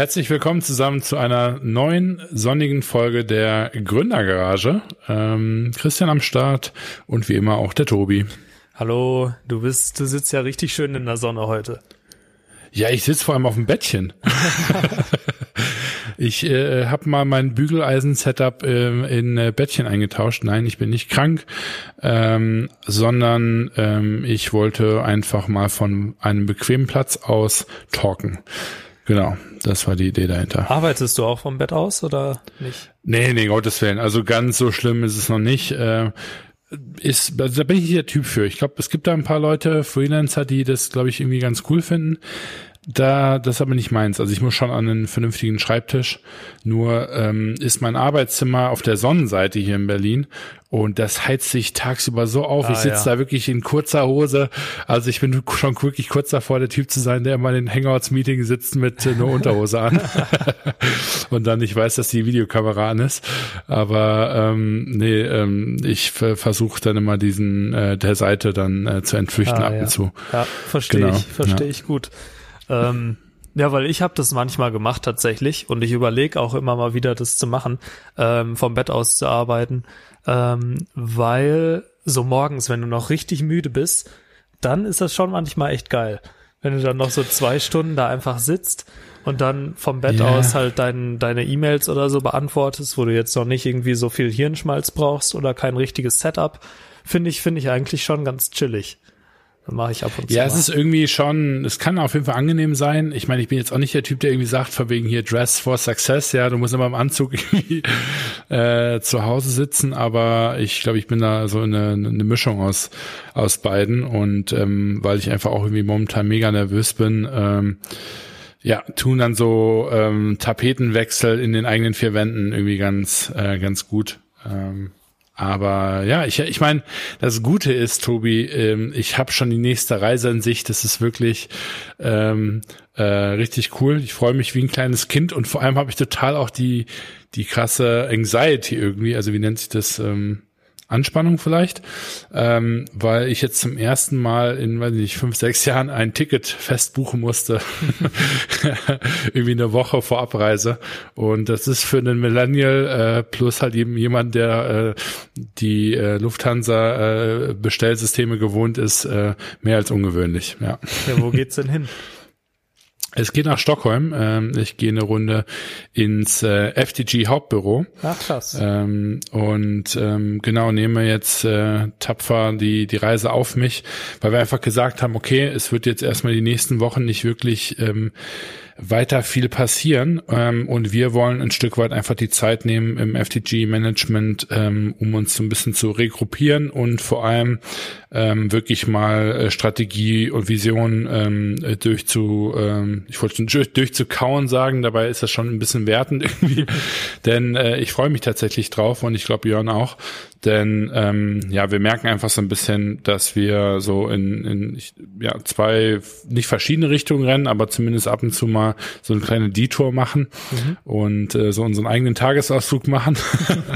Herzlich willkommen zusammen zu einer neuen sonnigen Folge der Gründergarage. Ähm, Christian am Start und wie immer auch der Tobi. Hallo, du bist, du sitzt ja richtig schön in der Sonne heute. Ja, ich sitze vor allem auf dem Bettchen. ich äh, habe mal mein Bügeleisen-Setup äh, in äh, Bettchen eingetauscht. Nein, ich bin nicht krank, ähm, sondern ähm, ich wollte einfach mal von einem bequemen Platz aus talken. Genau, das war die Idee dahinter. Arbeitest du auch vom Bett aus oder nicht? Nee, nee, Gottes Willen. Also ganz so schlimm ist es noch nicht. Äh, ist, also da bin ich nicht der Typ für. Ich glaube, es gibt da ein paar Leute, Freelancer, die das, glaube ich, irgendwie ganz cool finden. Da, das ist aber nicht meins. Also ich muss schon an einen vernünftigen Schreibtisch. Nur ähm, ist mein Arbeitszimmer auf der Sonnenseite hier in Berlin und das heizt sich tagsüber so auf. Ah, ich sitze ja. da wirklich in kurzer Hose. Also ich bin schon wirklich kurz davor, der Typ zu sein, der immer in den Hangouts-Meeting sitzt mit äh, nur Unterhose an und dann nicht weiß, dass die Videokamera an ist. Aber ähm, nee, ähm, ich versuche dann immer diesen äh, der Seite dann äh, zu entflüchten ah, ab ja. und zu. Ja, verstehe genau. ich, verstehe ja. ich gut. Ähm, ja, weil ich habe das manchmal gemacht tatsächlich und ich überlege auch immer mal wieder, das zu machen, ähm, vom Bett aus zu arbeiten, ähm, weil so morgens, wenn du noch richtig müde bist, dann ist das schon manchmal echt geil, wenn du dann noch so zwei Stunden da einfach sitzt und dann vom Bett yeah. aus halt dein, deine E-Mails oder so beantwortest, wo du jetzt noch nicht irgendwie so viel Hirnschmalz brauchst oder kein richtiges Setup, finde ich, finde ich eigentlich schon ganz chillig mache ich ab und zu. Ja, mal. es ist irgendwie schon, es kann auf jeden Fall angenehm sein. Ich meine, ich bin jetzt auch nicht der Typ, der irgendwie sagt, von wegen hier Dress for Success, ja, du musst immer im Anzug irgendwie äh, zu Hause sitzen, aber ich glaube, ich bin da so eine, eine Mischung aus, aus beiden und ähm, weil ich einfach auch irgendwie momentan mega nervös bin, ähm, ja, tun dann so ähm, Tapetenwechsel in den eigenen vier Wänden irgendwie ganz, äh, ganz gut. Ähm, aber ja, ich, ich meine, das Gute ist, Tobi, ähm, ich habe schon die nächste Reise in sich. Das ist wirklich ähm, äh, richtig cool. Ich freue mich wie ein kleines Kind und vor allem habe ich total auch die die krasse Anxiety irgendwie. Also wie nennt sich das? Ähm, Anspannung vielleicht, ähm, weil ich jetzt zum ersten Mal in, weiß nicht, fünf, sechs Jahren ein Ticket festbuchen musste. Irgendwie eine Woche vor Abreise. Und das ist für einen Millennial äh, plus halt eben jemand, der äh, die äh, Lufthansa äh, Bestellsysteme gewohnt ist, äh, mehr als ungewöhnlich. Ja. ja wo geht's denn hin? Es geht nach Stockholm. Ähm, ich gehe eine Runde ins äh, FTG Hauptbüro. Ach krass. Ähm, und ähm, genau nehme jetzt äh, tapfer die die Reise auf mich, weil wir einfach gesagt haben, okay, es wird jetzt erstmal die nächsten Wochen nicht wirklich ähm, weiter viel passieren ähm, und wir wollen ein Stück weit einfach die Zeit nehmen im FTG-Management, ähm, um uns so ein bisschen zu regruppieren und vor allem ähm, wirklich mal äh, Strategie und Vision ähm, durchzu, ähm, ich wollte schon durch, durchzukauen sagen, dabei ist das schon ein bisschen wertend irgendwie, denn äh, ich freue mich tatsächlich drauf und ich glaube Jörn auch, denn ähm, ja, wir merken einfach so ein bisschen, dass wir so in, in ja, zwei nicht verschiedene Richtungen rennen, aber zumindest ab und zu mal so eine kleine Detour machen mhm. und äh, so unseren eigenen Tagesausflug machen.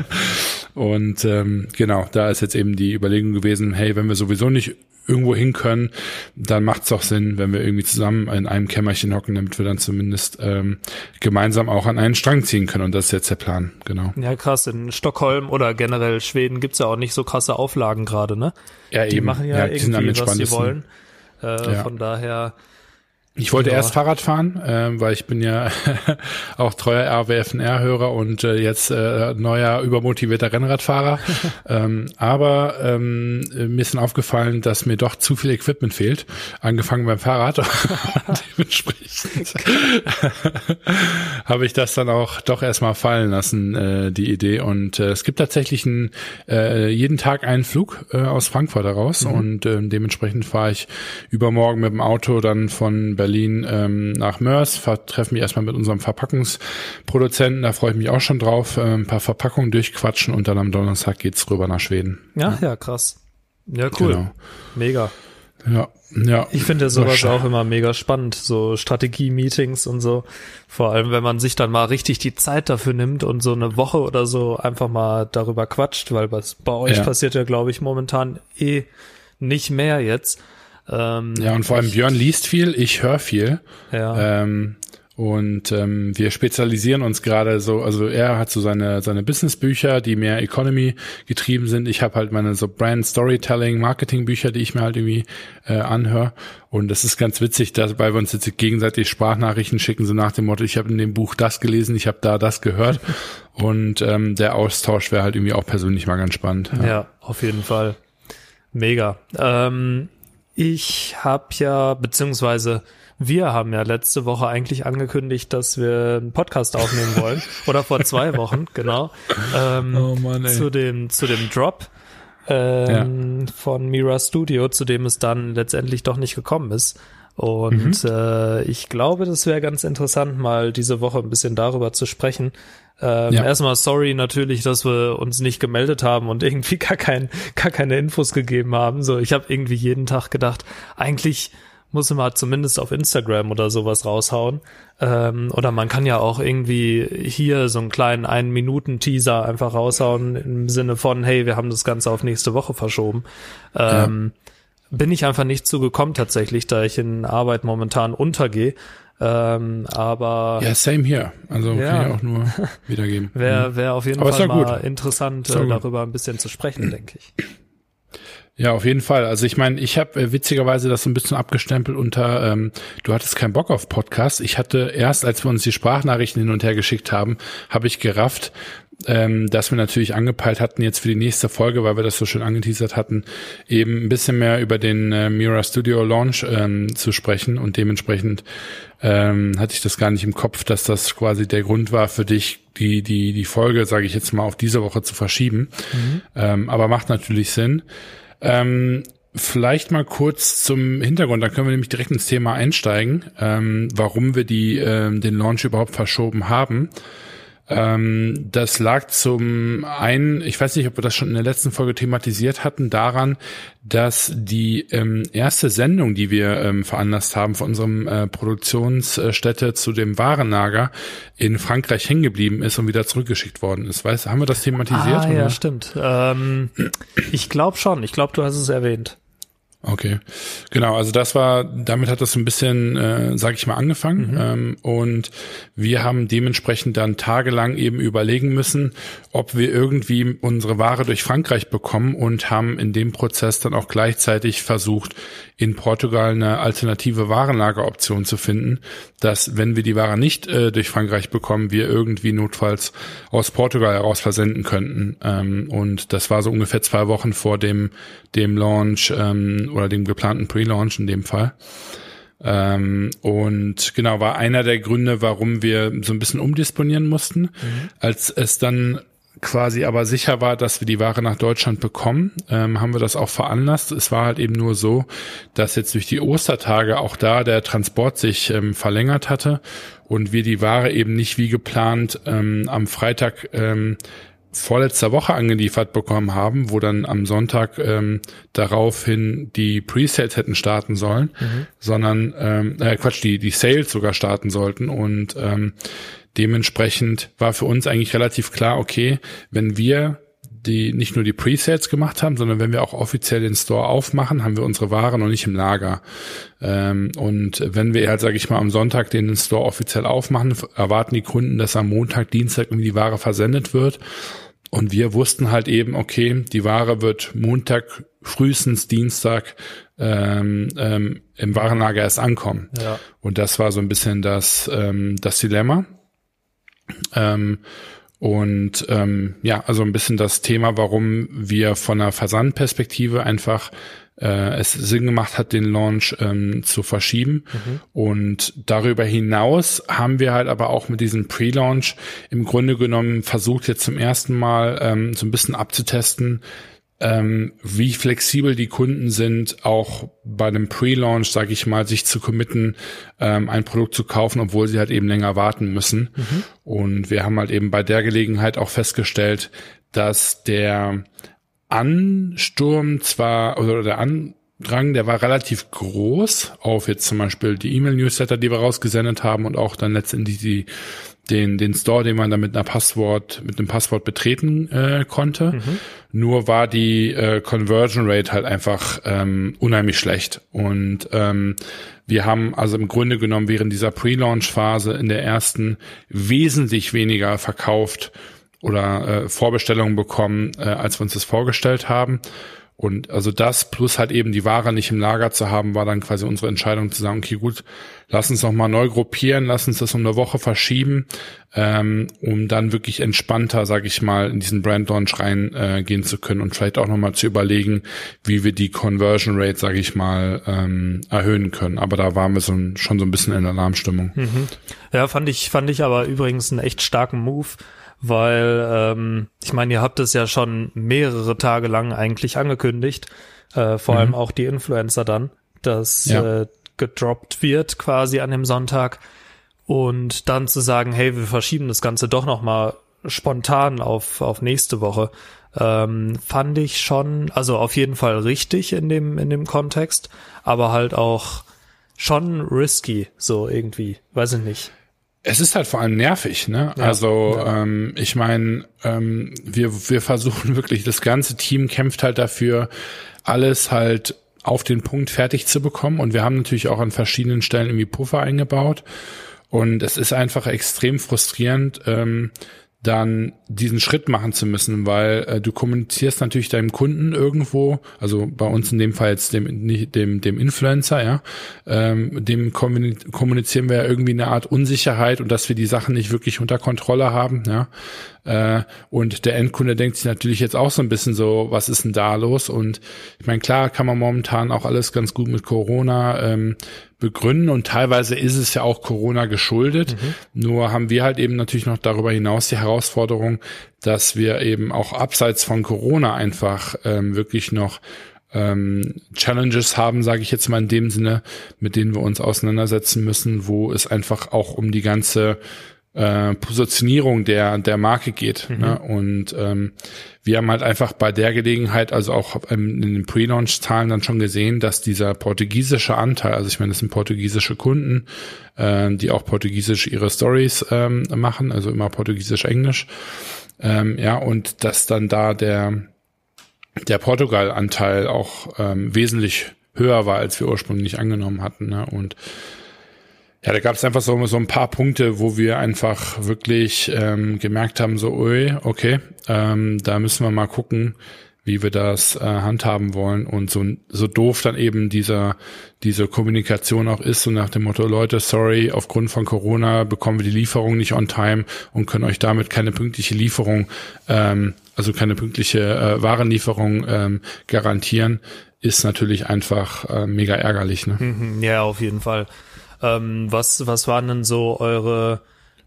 und ähm, genau, da ist jetzt eben die Überlegung gewesen, hey, wenn wir sowieso nicht irgendwo hin können, dann macht es doch Sinn, wenn wir irgendwie zusammen in einem Kämmerchen hocken, damit wir dann zumindest ähm, gemeinsam auch an einen Strang ziehen können. Und das ist jetzt der Plan, genau. Ja, krass. In Stockholm oder generell Schweden gibt's ja auch nicht so krasse Auflagen gerade, ne? Ja, die eben. machen ja, ja irgendwie, was sie wollen. Äh, ja. Von daher ich wollte ja. erst Fahrrad fahren, äh, weil ich bin ja auch treuer RWFNR-Hörer und äh, jetzt äh, neuer übermotivierter Rennradfahrer. ähm, aber ähm, mir ist dann aufgefallen, dass mir doch zu viel Equipment fehlt, angefangen beim Fahrrad. Dementsprechend habe ich das dann auch doch erstmal fallen lassen, äh, die Idee. Und äh, es gibt tatsächlich einen, äh, jeden Tag einen Flug äh, aus Frankfurt heraus mhm. und äh, dementsprechend fahre ich übermorgen mit dem Auto dann von Berlin ähm, nach Mörs, treffe mich erstmal mit unserem Verpackungsproduzenten, da freue ich mich auch schon drauf, äh, ein paar Verpackungen durchquatschen und dann am Donnerstag geht's rüber nach Schweden. Ja, ja, krass. Ja, cool. Genau. Mega. Ja, ja. Ich finde sowas auch immer mega spannend, so Strategie-Meetings und so. Vor allem, wenn man sich dann mal richtig die Zeit dafür nimmt und so eine Woche oder so einfach mal darüber quatscht, weil was bei euch ja. passiert ja, glaube ich, momentan eh nicht mehr jetzt. Ähm, ja, und vor allem Björn liest viel, ich höre viel. Ja. Ähm, Und ähm, wir spezialisieren uns gerade so, also er hat so seine seine Business-Bücher, die mehr Economy getrieben sind. Ich habe halt meine so Brand Storytelling, Marketing-Bücher, die ich mir halt irgendwie äh, anhöre. Und das ist ganz witzig, dass weil wir uns jetzt gegenseitig Sprachnachrichten schicken, so nach dem Motto, ich habe in dem Buch das gelesen, ich habe da das gehört. Und ähm, der Austausch wäre halt irgendwie auch persönlich mal ganz spannend. Ja, ja auf jeden Fall. Mega. Ähm, ich habe ja, beziehungsweise wir haben ja letzte Woche eigentlich angekündigt, dass wir einen Podcast aufnehmen wollen. Oder vor zwei Wochen, genau. Ähm, oh Mann, ey. Zu dem, zu dem Drop ähm, ja. von Mira Studio, zu dem es dann letztendlich doch nicht gekommen ist. Und mhm. äh, ich glaube, das wäre ganz interessant, mal diese Woche ein bisschen darüber zu sprechen. Ähm, ja. Erstmal sorry natürlich, dass wir uns nicht gemeldet haben und irgendwie gar, kein, gar keine Infos gegeben haben. So, ich habe irgendwie jeden Tag gedacht, eigentlich muss man zumindest auf Instagram oder sowas raushauen. Ähm, oder man kann ja auch irgendwie hier so einen kleinen einen Minuten Teaser einfach raushauen im Sinne von, hey, wir haben das Ganze auf nächste Woche verschoben. Ähm, ja. Bin ich einfach nicht zugekommen tatsächlich, da ich in Arbeit momentan untergehe. Ähm, aber ja, same hier. Also ja. kann ich auch nur wiedergeben. Wäre mhm. wär auf jeden aber Fall mal gut. interessant, äh, darüber ein bisschen zu sprechen, denke ich. Ja, auf jeden Fall. Also ich meine, ich habe äh, witzigerweise das so ein bisschen abgestempelt unter, ähm, du hattest keinen Bock auf Podcast. Ich hatte erst, als wir uns die Sprachnachrichten hin und her geschickt haben, habe ich gerafft, ähm, dass wir natürlich angepeilt hatten, jetzt für die nächste Folge, weil wir das so schön angeteasert hatten, eben ein bisschen mehr über den äh, Mira Studio Launch ähm, zu sprechen und dementsprechend ähm, hatte ich das gar nicht im Kopf, dass das quasi der Grund war für dich, die die die Folge, sage ich jetzt mal, auf diese Woche zu verschieben. Mhm. Ähm, aber macht natürlich Sinn. Ähm, Vielleicht mal kurz zum Hintergrund, da können wir nämlich direkt ins Thema einsteigen, ähm, warum wir die, ähm, den Launch überhaupt verschoben haben. Ähm, das lag zum einen, ich weiß nicht, ob wir das schon in der letzten Folge thematisiert hatten, daran, dass die ähm, erste Sendung, die wir ähm, veranlasst haben von unserem äh, Produktionsstätte zu dem Warenlager in Frankreich hängen geblieben ist und wieder zurückgeschickt worden ist. Weißt, haben wir das thematisiert? Ah, ja, stimmt. Ähm, ich glaube schon. Ich glaube, du hast es erwähnt. Okay, genau. Also das war, damit hat das ein bisschen, äh, sage ich mal, angefangen. Mhm. Ähm, und wir haben dementsprechend dann tagelang eben überlegen müssen, ob wir irgendwie unsere Ware durch Frankreich bekommen und haben in dem Prozess dann auch gleichzeitig versucht, in Portugal eine alternative Warenlageroption zu finden, dass wenn wir die Ware nicht äh, durch Frankreich bekommen, wir irgendwie notfalls aus Portugal heraus versenden könnten. Ähm, und das war so ungefähr zwei Wochen vor dem dem Launch ähm, oder dem geplanten Pre-Launch in dem Fall. Ähm, und genau, war einer der Gründe, warum wir so ein bisschen umdisponieren mussten. Mhm. Als es dann quasi aber sicher war, dass wir die Ware nach Deutschland bekommen, ähm, haben wir das auch veranlasst. Es war halt eben nur so, dass jetzt durch die Ostertage auch da der Transport sich ähm, verlängert hatte und wir die Ware eben nicht wie geplant ähm, am Freitag ähm, vorletzter Woche angeliefert bekommen haben, wo dann am Sonntag ähm, daraufhin die Presales hätten starten sollen, mhm. sondern ähm, äh, Quatsch, die die Sales sogar starten sollten und ähm, dementsprechend war für uns eigentlich relativ klar, okay, wenn wir die nicht nur die Presales gemacht haben, sondern wenn wir auch offiziell den Store aufmachen, haben wir unsere Ware noch nicht im Lager. Ähm, und wenn wir halt, sage ich mal, am Sonntag den Store offiziell aufmachen, erwarten die Kunden, dass am Montag, Dienstag irgendwie die Ware versendet wird. Und wir wussten halt eben, okay, die Ware wird Montag, frühestens Dienstag ähm, ähm, im Warenlager erst ankommen. Ja. Und das war so ein bisschen das, ähm, das Dilemma. Ähm, und ähm, ja, also ein bisschen das Thema, warum wir von einer Versandperspektive einfach äh, es Sinn gemacht hat, den Launch ähm, zu verschieben. Mhm. Und darüber hinaus haben wir halt aber auch mit diesem Pre-Launch im Grunde genommen versucht, jetzt zum ersten Mal ähm, so ein bisschen abzutesten, ähm, wie flexibel die Kunden sind, auch bei einem Pre-Launch, sage ich mal, sich zu committen, ähm, ein Produkt zu kaufen, obwohl sie halt eben länger warten müssen. Mhm. Und wir haben halt eben bei der Gelegenheit auch festgestellt, dass der Ansturm zwar oder der An Drang, der war relativ groß auf jetzt zum Beispiel die E-Mail-Newsletter, die wir rausgesendet haben und auch dann letztendlich die, den, den Store, den man dann mit einer Passwort, mit einem Passwort betreten äh, konnte. Mhm. Nur war die äh, Conversion Rate halt einfach ähm, unheimlich schlecht. Und ähm, wir haben also im Grunde genommen während dieser Pre-Launch-Phase in der ersten wesentlich weniger verkauft oder äh, Vorbestellungen bekommen, äh, als wir uns das vorgestellt haben. Und also das plus halt eben die Ware nicht im Lager zu haben, war dann quasi unsere Entscheidung zu sagen, okay, gut, lass uns noch mal neu gruppieren, lass uns das um eine Woche verschieben, ähm, um dann wirklich entspannter, sag ich mal, in diesen Brand Launch reingehen äh, zu können und vielleicht auch noch mal zu überlegen, wie wir die Conversion Rate, sag ich mal, ähm, erhöhen können. Aber da waren wir so, schon so ein bisschen in Alarmstimmung. Mhm. Ja, fand ich, fand ich aber übrigens einen echt starken Move weil ähm, ich meine, ihr habt es ja schon mehrere Tage lang eigentlich angekündigt, äh, vor mhm. allem auch die Influencer dann, dass ja. äh, gedroppt wird quasi an dem Sonntag und dann zu sagen, hey, wir verschieben das Ganze doch noch mal spontan auf auf nächste Woche, ähm, fand ich schon, also auf jeden Fall richtig in dem in dem Kontext, aber halt auch schon risky, so irgendwie, weiß ich nicht es ist halt vor allem nervig, ne? Ja, also ja. Ähm, ich meine, ähm, wir wir versuchen wirklich, das ganze Team kämpft halt dafür, alles halt auf den Punkt fertig zu bekommen und wir haben natürlich auch an verschiedenen Stellen irgendwie Puffer eingebaut und es ist einfach extrem frustrierend. Ähm, dann diesen Schritt machen zu müssen, weil äh, du kommunizierst natürlich deinem Kunden irgendwo, also bei uns in dem Fall jetzt dem dem dem Influencer, ja, ähm, dem kommunizieren wir ja irgendwie eine Art Unsicherheit und dass wir die Sachen nicht wirklich unter Kontrolle haben, ja. Äh, und der Endkunde denkt sich natürlich jetzt auch so ein bisschen so, was ist denn da los? Und ich meine, klar kann man momentan auch alles ganz gut mit Corona ähm, begründen und teilweise ist es ja auch Corona geschuldet. Mhm. Nur haben wir halt eben natürlich noch darüber hinaus die Herausforderung, dass wir eben auch abseits von Corona einfach ähm, wirklich noch ähm, Challenges haben, sage ich jetzt mal in dem Sinne, mit denen wir uns auseinandersetzen müssen, wo es einfach auch um die ganze äh, Positionierung der der Marke geht. Mhm. Ne? Und ähm, wir haben halt einfach bei der Gelegenheit, also auch in den Pre-Launch-Zahlen dann schon gesehen, dass dieser portugiesische Anteil, also ich meine, das sind portugiesische Kunden, äh, die auch portugiesisch ihre Stories ähm, machen, also immer portugiesisch-englisch. Ähm, ja, und dass dann da der der Portugal-Anteil auch ähm, wesentlich höher war, als wir ursprünglich angenommen hatten. Ne? Und ja, da gab es einfach so, so ein paar Punkte, wo wir einfach wirklich ähm, gemerkt haben, so, ui, okay, ähm, da müssen wir mal gucken, wie wir das äh, handhaben wollen. Und so so doof dann eben dieser diese Kommunikation auch ist so nach dem Motto Leute sorry aufgrund von Corona bekommen wir die Lieferung nicht on time und können euch damit keine pünktliche Lieferung ähm, also keine pünktliche äh, Warenlieferung ähm, garantieren ist natürlich einfach äh, mega ärgerlich ne? Mhm, ja auf jeden Fall ähm, was, was waren denn so eure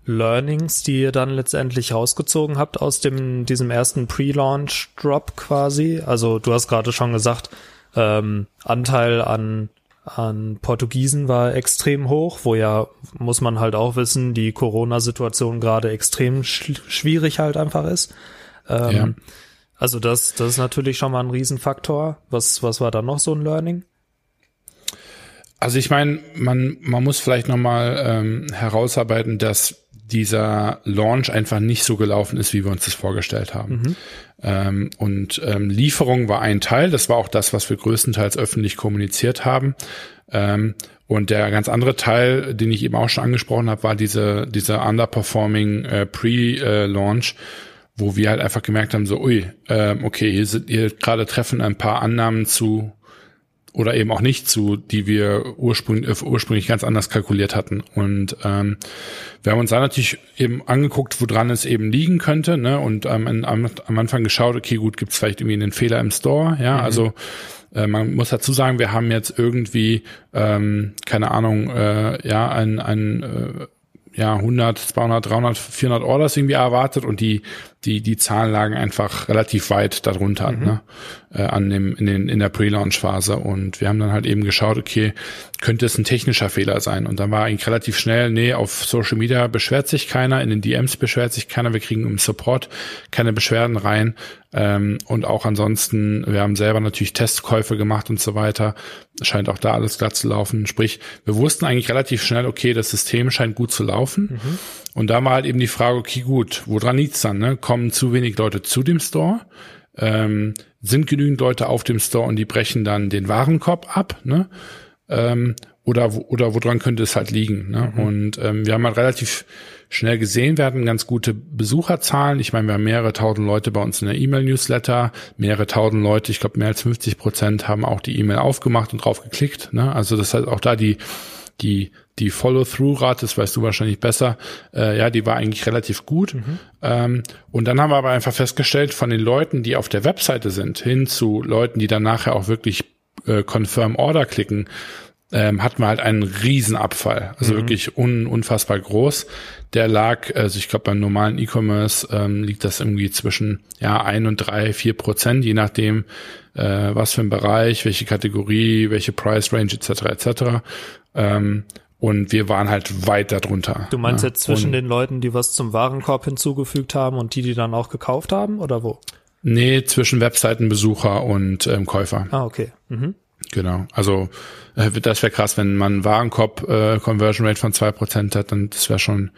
Learnings, die ihr dann letztendlich rausgezogen habt aus dem, diesem ersten Pre-Launch-Drop quasi? Also du hast gerade schon gesagt, ähm, Anteil an, an Portugiesen war extrem hoch, wo ja, muss man halt auch wissen, die Corona-Situation gerade extrem sch schwierig halt einfach ist. Ähm, ja. Also das, das ist natürlich schon mal ein Riesenfaktor. Was, was war da noch so ein Learning? Also ich meine, man, man muss vielleicht nochmal ähm, herausarbeiten, dass dieser Launch einfach nicht so gelaufen ist, wie wir uns das vorgestellt haben. Mhm. Ähm, und ähm, Lieferung war ein Teil, das war auch das, was wir größtenteils öffentlich kommuniziert haben. Ähm, und der ganz andere Teil, den ich eben auch schon angesprochen habe, war diese, dieser underperforming äh, Pre-Launch, wo wir halt einfach gemerkt haben, so, ui, äh, okay, hier, sind, hier gerade treffen ein paar Annahmen zu oder eben auch nicht zu, die wir ursprünglich, äh, ursprünglich ganz anders kalkuliert hatten. Und ähm, wir haben uns da natürlich eben angeguckt, woran es eben liegen könnte, ne? Und ähm, am, am Anfang geschaut, okay, gut, gibt es vielleicht irgendwie einen Fehler im Store, ja, mhm. also äh, man muss dazu sagen, wir haben jetzt irgendwie, ähm, keine Ahnung, äh, ja, ein, ein äh, ja 100, 200, 300, 400 Orders irgendwie erwartet und die die die Zahlen lagen einfach relativ weit darunter mhm. ne, äh, an dem in den in der Pre-Launch Phase und wir haben dann halt eben geschaut, okay, könnte es ein technischer Fehler sein und dann war eigentlich relativ schnell, nee, auf Social Media beschwert sich keiner, in den DMs beschwert sich keiner, wir kriegen im Support keine Beschwerden rein Ähm, und auch ansonsten, wir haben selber natürlich Testkäufe gemacht und so weiter. Scheint auch da alles glatt zu laufen. Sprich, wir wussten eigentlich relativ schnell, okay, das System scheint gut zu laufen. Mhm. Und da war halt eben die Frage, okay, gut, woran liegt's dann? Ne? Kommen zu wenig Leute zu dem Store? Ähm, sind genügend Leute auf dem Store und die brechen dann den Warenkorb ab? Ne? Ähm, oder, oder woran könnte es halt liegen? Ne? Mhm. Und ähm, wir haben halt relativ schnell gesehen. Wir hatten ganz gute Besucherzahlen. Ich meine, wir haben mehrere tausend Leute bei uns in der E-Mail-Newsletter, mehrere tausend Leute, ich glaube mehr als 50 Prozent haben auch die E-Mail aufgemacht und drauf geklickt. Ne? Also das heißt auch da die die die Follow-through-Rate, das weißt du wahrscheinlich besser, äh, ja, die war eigentlich relativ gut. Mhm. Ähm, und dann haben wir aber einfach festgestellt, von den Leuten, die auf der Webseite sind, hin zu Leuten, die dann nachher auch wirklich äh, Confirm Order klicken, ähm, hatten wir halt einen Riesenabfall. Also mhm. wirklich un, unfassbar groß. Der lag, also ich glaube beim normalen E-Commerce ähm, liegt das irgendwie zwischen ja ein und drei, vier Prozent, je nachdem, äh, was für ein Bereich, welche Kategorie, welche Price Range etc. etc. Ähm, und wir waren halt weit darunter. Du meinst ja. jetzt zwischen und, den Leuten, die was zum Warenkorb hinzugefügt haben und die, die dann auch gekauft haben, oder wo? Nee, zwischen Webseitenbesucher und ähm, Käufer. Ah, okay. Mhm. Genau. Also äh, das wäre krass, wenn man Warenkorb äh, Conversion Rate von zwei Prozent hat, dann das wäre schon,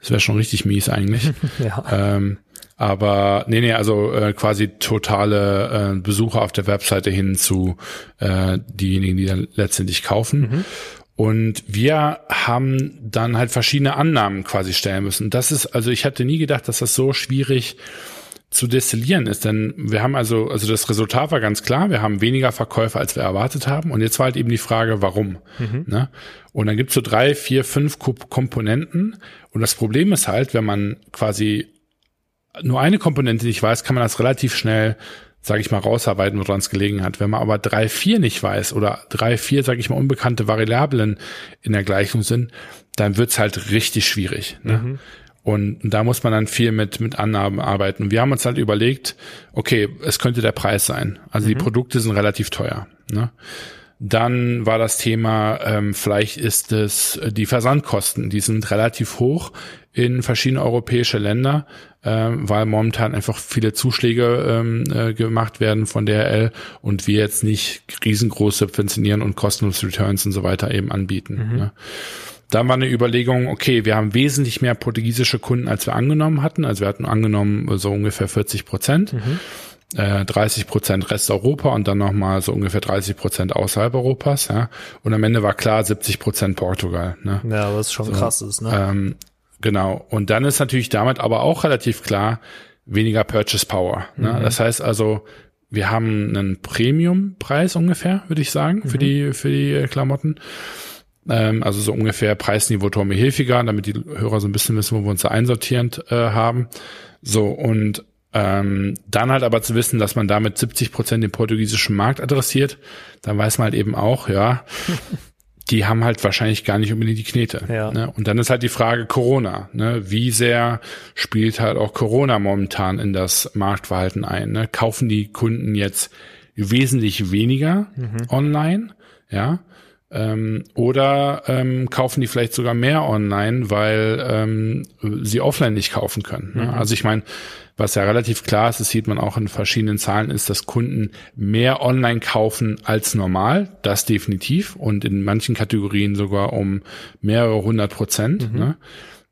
das wäre schon richtig mies eigentlich. ja. Ähm, aber nee, nee, also äh, quasi totale äh, Besucher auf der Webseite hin zu äh, diejenigen, die dann letztendlich kaufen. Mhm. Und wir haben dann halt verschiedene Annahmen quasi stellen müssen. Das ist, also ich hatte nie gedacht, dass das so schwierig zu destillieren ist. Denn wir haben also, also das Resultat war ganz klar, wir haben weniger Verkäufer, als wir erwartet haben. Und jetzt war halt eben die Frage, warum. Mhm. Ne? Und dann gibt's so drei, vier, fünf Komponenten. Und das Problem ist halt, wenn man quasi nur eine Komponente nicht weiß, kann man das relativ schnell, sage ich mal, rausarbeiten, woran es gelegen hat. Wenn man aber drei, vier nicht weiß oder drei, vier, sage ich mal, unbekannte Variablen in der Gleichung sind, dann wird's halt richtig schwierig. Ne? Mhm. Und da muss man dann viel mit, mit Annahmen arbeiten. Wir haben uns halt überlegt, okay, es könnte der Preis sein. Also mhm. die Produkte sind relativ teuer. Ne? Dann war das Thema, ähm, vielleicht ist es äh, die Versandkosten, die sind relativ hoch in verschiedene europäische Länder, ähm, weil momentan einfach viele Zuschläge ähm, äh, gemacht werden von DRL und wir jetzt nicht riesengroß subventionieren und kostenlos Returns und so weiter eben anbieten. Mhm. Ne? Dann war eine Überlegung, okay, wir haben wesentlich mehr portugiesische Kunden, als wir angenommen hatten. Also wir hatten angenommen so ungefähr 40 Prozent. Mhm. 30 äh, Prozent Resteuropa und dann nochmal so ungefähr 30 Prozent außerhalb Europas. Ja. Und am Ende war klar 70 Prozent Portugal. Ne? Ja, was schon so, krass ist. Ne? Ähm, genau. Und dann ist natürlich damit aber auch relativ klar weniger Purchase Power. Ne? Mhm. Das heißt also, wir haben einen Premium-Preis ungefähr, würde ich sagen, mhm. für die für die Klamotten. Ähm, also so ungefähr Preisniveau Tommy Hilfiger, damit die Hörer so ein bisschen wissen, wo wir uns da einsortierend äh, haben. So, und ähm, dann halt aber zu wissen, dass man damit 70 Prozent den portugiesischen Markt adressiert, dann weiß man halt eben auch, ja, die haben halt wahrscheinlich gar nicht unbedingt die Knete. Ja. Ne? Und dann ist halt die Frage Corona. Ne? Wie sehr spielt halt auch Corona momentan in das Marktverhalten ein? Ne? Kaufen die Kunden jetzt wesentlich weniger mhm. online? Ja. Ähm, oder ähm, kaufen die vielleicht sogar mehr online, weil ähm, sie offline nicht kaufen können. Ne? Mhm. Also ich meine, was ja relativ klar ist, das sieht man auch in verschiedenen Zahlen, ist, dass Kunden mehr online kaufen als normal. Das definitiv. Und in manchen Kategorien sogar um mehrere hundert Prozent. Mhm. Ne?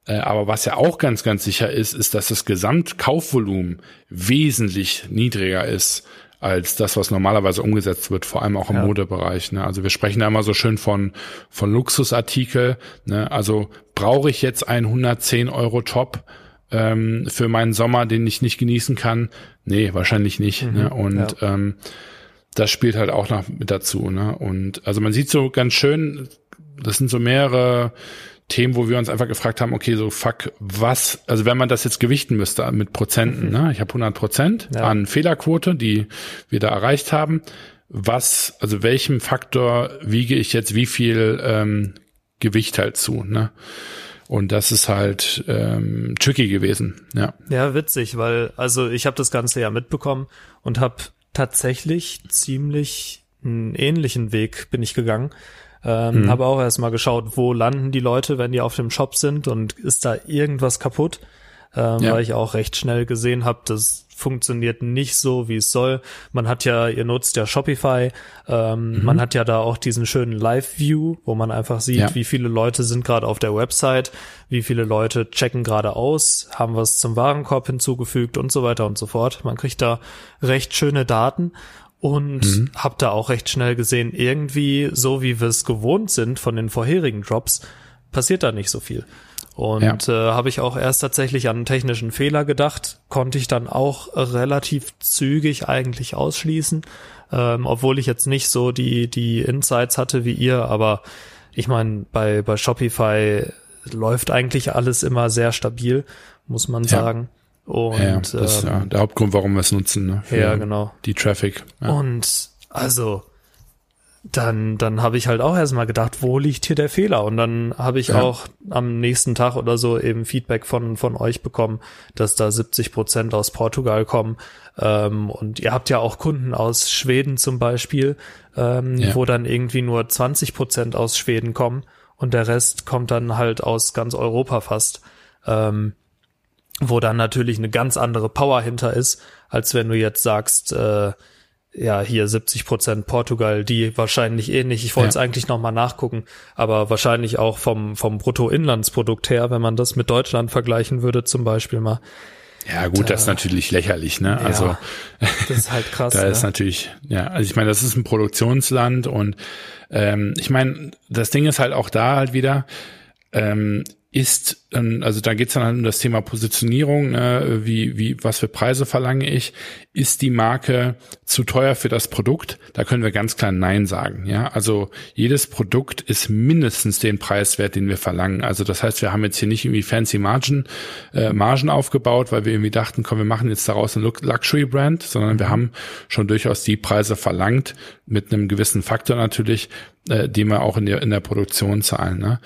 Äh, aber was ja auch ganz, ganz sicher ist, ist, dass das Gesamtkaufvolumen wesentlich niedriger ist als das, was normalerweise umgesetzt wird, vor allem auch im ja. Modebereich. Ne? Also wir sprechen da immer so schön von, von Luxusartikel. Ne? Also brauche ich jetzt einen 110 Euro Top ähm, für meinen Sommer, den ich nicht genießen kann? Nee, wahrscheinlich nicht. Mhm, ne? Und ja. ähm, das spielt halt auch noch mit dazu. Ne? Und also man sieht so ganz schön, das sind so mehrere Themen, wo wir uns einfach gefragt haben, okay, so fuck, was, also wenn man das jetzt gewichten müsste mit Prozenten, mhm. ne? ich habe 100 Prozent ja. an Fehlerquote, die wir da erreicht haben, was, also welchem Faktor wiege ich jetzt wie viel ähm, Gewicht halt zu, ne? Und das ist halt ähm, tricky gewesen, ja. Ja, witzig, weil also ich habe das Ganze ja mitbekommen und habe tatsächlich ziemlich einen ähnlichen Weg bin ich gegangen. Ähm, mhm. Habe auch erstmal geschaut, wo landen die Leute, wenn die auf dem Shop sind und ist da irgendwas kaputt. ähm, ja. weil ich auch recht schnell gesehen habe, das funktioniert nicht so, wie es soll. Man hat ja, ihr nutzt ja Shopify, ähm, mhm. man hat ja da auch diesen schönen Live-View, wo man einfach sieht, ja. wie viele Leute sind gerade auf der Website, wie viele Leute checken gerade aus, haben was zum Warenkorb hinzugefügt und so weiter und so fort. Man kriegt da recht schöne Daten und mhm. habe da auch recht schnell gesehen, irgendwie so wie wir es gewohnt sind von den vorherigen Drops, passiert da nicht so viel. Und ja. äh, habe ich auch erst tatsächlich an einen technischen Fehler gedacht, konnte ich dann auch relativ zügig eigentlich ausschließen, ähm, obwohl ich jetzt nicht so die die Insights hatte wie ihr, aber ich meine, bei bei Shopify läuft eigentlich alles immer sehr stabil, muss man sagen. Und ja, das ist ja ähm, der Hauptgrund, warum wir es nutzen, ne? Für ja, genau. Die Traffic. Ja. Und also dann, dann habe ich halt auch erstmal gedacht, wo liegt hier der Fehler? Und dann habe ich ja. auch am nächsten Tag oder so eben Feedback von, von euch bekommen, dass da 70 Prozent aus Portugal kommen. Ähm, und ihr habt ja auch Kunden aus Schweden zum Beispiel, ähm, ja. wo dann irgendwie nur 20 Prozent aus Schweden kommen und der Rest kommt dann halt aus ganz Europa fast. Ähm, wo dann natürlich eine ganz andere Power hinter ist, als wenn du jetzt sagst, äh, ja, hier 70 Prozent Portugal, die wahrscheinlich ähnlich, ich wollte es ja. eigentlich nochmal nachgucken, aber wahrscheinlich auch vom, vom Bruttoinlandsprodukt her, wenn man das mit Deutschland vergleichen würde, zum Beispiel mal. Ja, gut, da, das ist natürlich lächerlich, ne? Ja, also das ist halt krass. da ja. ist natürlich, ja, also ich meine, das ist ein Produktionsland und ähm, ich meine, das Ding ist halt auch da halt wieder, ähm, ist, ähm, also da geht's dann halt um das Thema Positionierung, ne, wie, wie, was für Preise verlange ich? Ist die Marke zu teuer für das Produkt? Da können wir ganz klar Nein sagen. Ja, also jedes Produkt ist mindestens den Preiswert, den wir verlangen. Also das heißt, wir haben jetzt hier nicht irgendwie fancy Margen, äh, Margen aufgebaut, weil wir irgendwie dachten, komm, wir machen jetzt daraus eine Luxury Brand, sondern wir haben schon durchaus die Preise verlangt, mit einem gewissen Faktor natürlich, äh, die wir auch in der, in der Produktion zahlen. Ne?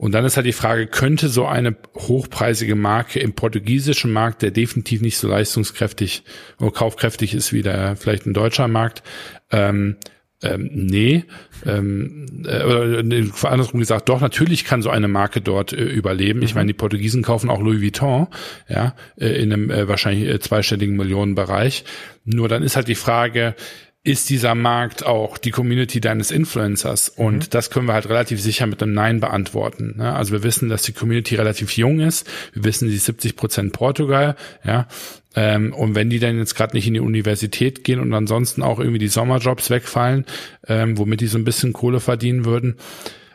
Und dann ist halt die Frage, könnte so eine hochpreisige Marke im portugiesischen Markt, der definitiv nicht so leistungskräftig oder kaufkräftig ist wie der vielleicht ein deutscher Markt, ähm, ähm, nee, ähm, äh, oder äh, andersrum gesagt, doch, natürlich kann so eine Marke dort äh, überleben. Ich mhm. meine, die Portugiesen kaufen auch Louis Vuitton, ja, äh, in einem äh, wahrscheinlich äh, zweistelligen Millionenbereich. Nur dann ist halt die Frage, ist dieser Markt auch die Community deines Influencers? Und mhm. das können wir halt relativ sicher mit einem Nein beantworten. Ne? Also wir wissen, dass die Community relativ jung ist. Wir wissen, sie ist 70 Prozent Portugal. Ja, ähm, und wenn die dann jetzt gerade nicht in die Universität gehen und ansonsten auch irgendwie die Sommerjobs wegfallen, ähm, womit die so ein bisschen Kohle verdienen würden,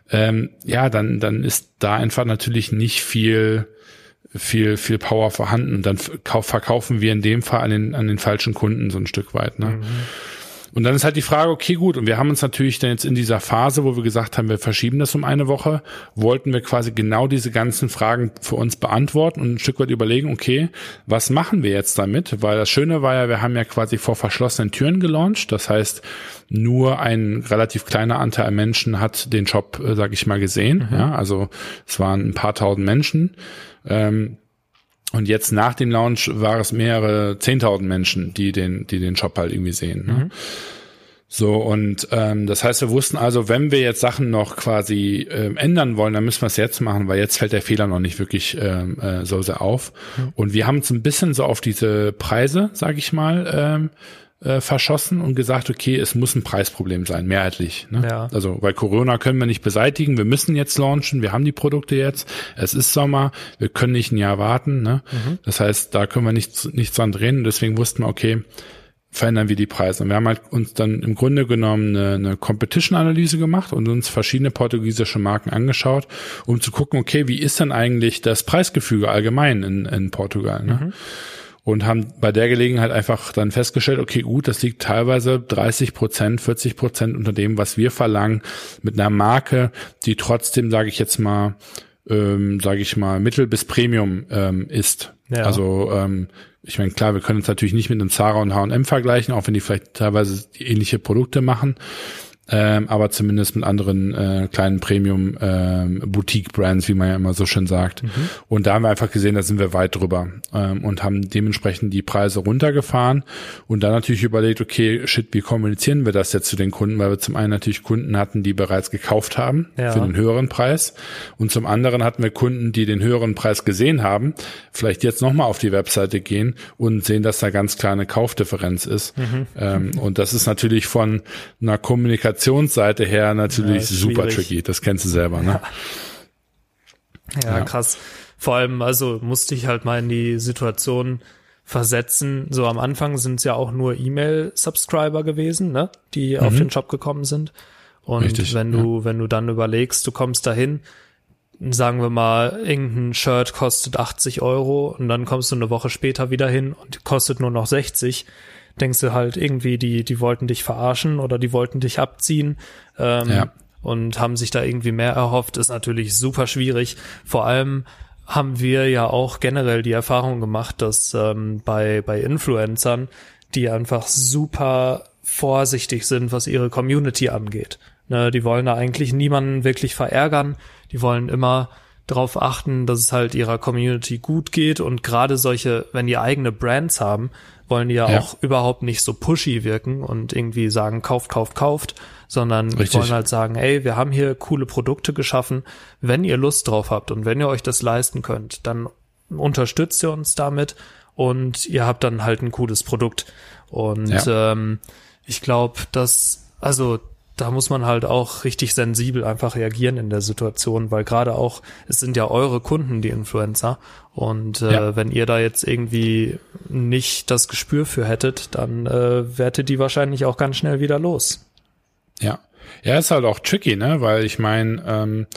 ähm, ja, dann dann ist da einfach natürlich nicht viel viel, viel Power vorhanden. Dann verkaufen wir in dem Fall an den, an den falschen Kunden so ein Stück weit. Ne? Mhm. Und dann ist halt die Frage, okay, gut, und wir haben uns natürlich dann jetzt in dieser Phase, wo wir gesagt haben, wir verschieben das um eine Woche, wollten wir quasi genau diese ganzen Fragen für uns beantworten und ein Stück weit überlegen, okay, was machen wir jetzt damit? Weil das Schöne war ja, wir haben ja quasi vor verschlossenen Türen gelauncht. Das heißt, nur ein relativ kleiner Anteil Menschen hat den Job, äh, sag ich mal, gesehen. Mhm. Ja, also es waren ein paar tausend Menschen. Ähm, und jetzt nach dem Launch war es mehrere zehntausend Menschen, die den, die den Shop halt irgendwie sehen. Ne? Mhm. So, und ähm, das heißt, wir wussten also, wenn wir jetzt Sachen noch quasi äh, ändern wollen, dann müssen wir es jetzt machen, weil jetzt fällt der Fehler noch nicht wirklich ähm, äh, so sehr auf. Mhm. Und wir haben uns ein bisschen so auf diese Preise, sage ich mal, ähm, äh, verschossen und gesagt, okay, es muss ein Preisproblem sein, mehrheitlich. Ne? Ja. Also, weil Corona können wir nicht beseitigen, wir müssen jetzt launchen, wir haben die Produkte jetzt, es ist Sommer, wir können nicht ein Jahr warten. Ne? Mhm. Das heißt, da können wir nichts, nichts dran drehen. Und deswegen wussten wir, okay, verändern wir die Preise. Und wir haben halt uns dann im Grunde genommen eine, eine Competition-Analyse gemacht und uns verschiedene portugiesische Marken angeschaut, um zu gucken, okay, wie ist denn eigentlich das Preisgefüge allgemein in, in Portugal? Ne? Mhm und haben bei der Gelegenheit einfach dann festgestellt, okay, gut, das liegt teilweise 30 Prozent, 40 Prozent unter dem, was wir verlangen, mit einer Marke, die trotzdem, sage ich jetzt mal, ähm, sage ich mal, Mittel bis Premium ähm, ist. Ja. Also ähm, ich meine, klar, wir können uns natürlich nicht mit einem Zara und H&M vergleichen, auch wenn die vielleicht teilweise ähnliche Produkte machen. Ähm, aber zumindest mit anderen äh, kleinen Premium ähm, Boutique Brands, wie man ja immer so schön sagt. Mhm. Und da haben wir einfach gesehen, da sind wir weit drüber ähm, und haben dementsprechend die Preise runtergefahren und dann natürlich überlegt, okay, shit, wie kommunizieren wir das jetzt zu den Kunden, weil wir zum einen natürlich Kunden hatten, die bereits gekauft haben ja. für den höheren Preis und zum anderen hatten wir Kunden, die den höheren Preis gesehen haben, vielleicht jetzt nochmal auf die Webseite gehen und sehen, dass da ganz klar eine Kaufdifferenz ist. Mhm. Ähm, und das ist natürlich von einer Kommunikation Kommunikationsseite her natürlich ja, super tricky. Das kennst du selber, ne? Ja. ja, krass. Vor allem, also musste ich halt mal in die Situation versetzen. So am Anfang sind es ja auch nur E-Mail-Subscriber gewesen, ne, die mhm. auf den Shop gekommen sind. Und Richtig, wenn du, ja. wenn du dann überlegst, du kommst dahin, sagen wir mal, irgendein Shirt kostet 80 Euro und dann kommst du eine Woche später wieder hin und kostet nur noch 60, denkst du halt irgendwie, die, die wollten dich verarschen oder die wollten dich abziehen. Ähm, ja. Und haben sich da irgendwie mehr erhofft, ist natürlich super schwierig. Vor allem haben wir ja auch generell die Erfahrung gemacht, dass ähm, bei, bei Influencern, die einfach super vorsichtig sind, was ihre Community angeht. Ne, die wollen da eigentlich niemanden wirklich verärgern. Die wollen immer darauf achten, dass es halt ihrer Community gut geht und gerade solche, wenn die eigene Brands haben, wollen die ja, ja, auch überhaupt nicht so pushy wirken und irgendwie sagen, kauft, kauft, kauft, sondern Richtig. wollen halt sagen, ey, wir haben hier coole Produkte geschaffen. Wenn ihr Lust drauf habt und wenn ihr euch das leisten könnt, dann unterstützt ihr uns damit und ihr habt dann halt ein cooles Produkt. Und ja. ähm, ich glaube, dass, also da muss man halt auch richtig sensibel einfach reagieren in der Situation, weil gerade auch, es sind ja eure Kunden, die Influencer. Und äh, ja. wenn ihr da jetzt irgendwie nicht das Gespür für hättet, dann äh, werdet die wahrscheinlich auch ganz schnell wieder los. Ja. Ja, ist halt auch tricky, ne? Weil ich meine, ähm,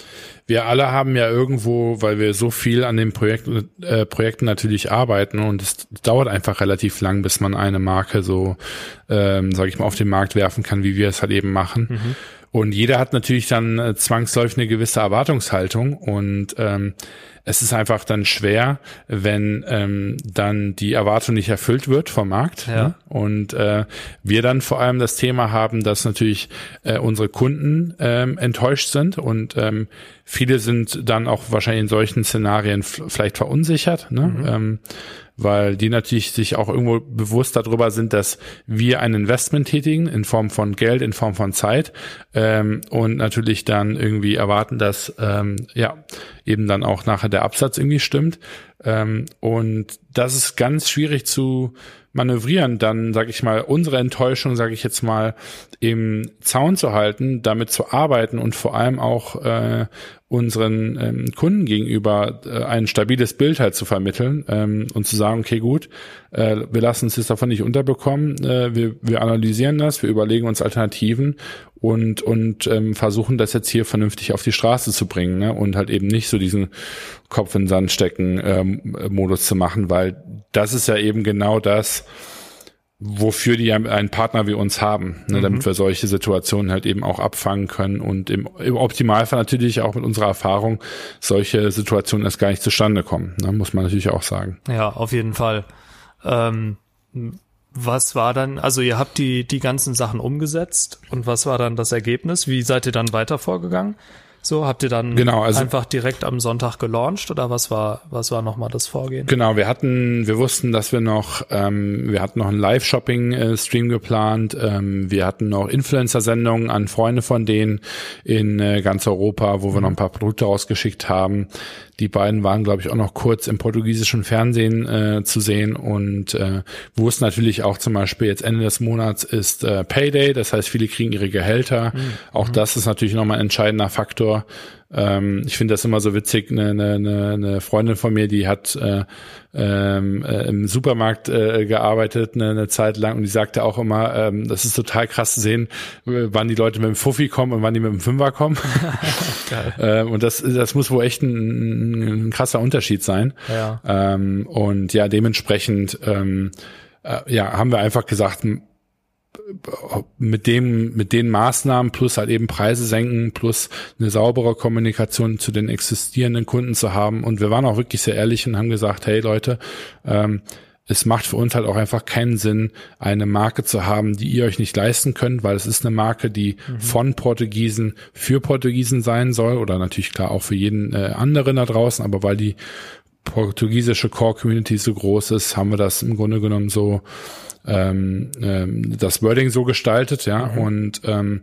wir alle haben ja irgendwo, weil wir so viel an den Projekt, äh, Projekten natürlich arbeiten und es dauert einfach relativ lang, bis man eine Marke so, ähm, sage ich mal, auf den Markt werfen kann, wie wir es halt eben machen. Mhm. Und jeder hat natürlich dann äh, zwangsläufig eine gewisse Erwartungshaltung und ähm, es ist einfach dann schwer, wenn ähm, dann die Erwartung nicht erfüllt wird vom Markt. Ja. Ne? Und äh, wir dann vor allem das Thema haben, dass natürlich äh, unsere Kunden ähm, enttäuscht sind und ähm, viele sind dann auch wahrscheinlich in solchen Szenarien vielleicht verunsichert. Ne? Mhm. Ähm, weil die natürlich sich auch irgendwo bewusst darüber sind, dass wir ein Investment tätigen in Form von Geld, in Form von Zeit ähm, und natürlich dann irgendwie erwarten, dass ähm, ja eben dann auch nachher der Absatz irgendwie stimmt. Ähm, und das ist ganz schwierig zu manövrieren, dann sage ich mal unsere Enttäuschung, sage ich jetzt mal, im Zaun zu halten, damit zu arbeiten und vor allem auch äh, unseren ähm, Kunden gegenüber äh, ein stabiles Bild halt zu vermitteln ähm, und zu sagen, okay, gut, äh, wir lassen uns jetzt davon nicht unterbekommen, äh, wir, wir analysieren das, wir überlegen uns Alternativen und und ähm, versuchen das jetzt hier vernünftig auf die Straße zu bringen ne? und halt eben nicht so diesen Kopf in den Sand stecken ähm, Modus zu machen, weil das ist ja eben genau das, wofür die einen Partner wie uns haben, ne, mhm. damit wir solche Situationen halt eben auch abfangen können und im, im, Optimalfall natürlich auch mit unserer Erfahrung solche Situationen erst gar nicht zustande kommen, ne, muss man natürlich auch sagen. Ja, auf jeden Fall. Ähm, was war dann, also ihr habt die, die ganzen Sachen umgesetzt und was war dann das Ergebnis? Wie seid ihr dann weiter vorgegangen? So, habt ihr dann genau, also, einfach direkt am Sonntag gelauncht oder was war, was war nochmal das Vorgehen? Genau, wir hatten, wir wussten, dass wir noch, ähm, wir hatten noch einen Live-Shopping-Stream geplant, ähm, wir hatten noch Influencer-Sendungen an Freunde von denen in äh, ganz Europa, wo wir noch ein paar Produkte rausgeschickt haben. Die beiden waren, glaube ich, auch noch kurz im portugiesischen Fernsehen äh, zu sehen und äh, wussten natürlich auch zum Beispiel jetzt Ende des Monats ist äh, Payday, das heißt, viele kriegen ihre Gehälter. Mhm. Auch das ist natürlich nochmal ein entscheidender Faktor. Ähm, ich finde das immer so witzig. Eine, eine, eine Freundin von mir, die hat äh, ähm, äh, im Supermarkt äh, gearbeitet eine, eine Zeit lang und die sagte auch immer, ähm, das ist total krass zu sehen, wann die Leute mit dem Fuffi kommen und wann die mit dem Fünfer kommen. ähm, und das, das muss wohl echt ein, ein krasser Unterschied sein. Ja. Ähm, und ja, dementsprechend ähm, äh, ja, haben wir einfach gesagt, mit dem, mit den Maßnahmen plus halt eben Preise senken plus eine saubere Kommunikation zu den existierenden Kunden zu haben. Und wir waren auch wirklich sehr ehrlich und haben gesagt, hey Leute, ähm, es macht für uns halt auch einfach keinen Sinn, eine Marke zu haben, die ihr euch nicht leisten könnt, weil es ist eine Marke, die mhm. von Portugiesen für Portugiesen sein soll oder natürlich klar auch für jeden äh, anderen da draußen, aber weil die portugiesische Core Community so groß ist, haben wir das im Grunde genommen so ähm, ähm, das Wording so gestaltet, ja, mhm. und ähm,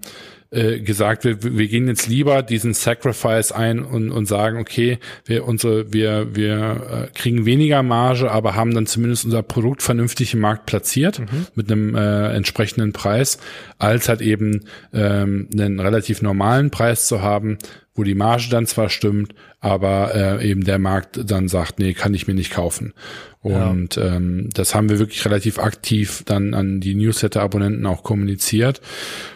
äh, gesagt, wir, wir gehen jetzt lieber diesen Sacrifice ein und, und sagen, okay, wir unsere, wir, wir äh, kriegen weniger Marge, aber haben dann zumindest unser Produkt vernünftig im Markt platziert mhm. mit einem äh, entsprechenden Preis, als halt eben ähm, einen relativ normalen Preis zu haben, wo die Marge dann zwar stimmt, aber äh, eben der Markt dann sagt, nee, kann ich mir nicht kaufen. Und ja. ähm, das haben wir wirklich relativ aktiv dann an die Newsletter-Abonnenten auch kommuniziert.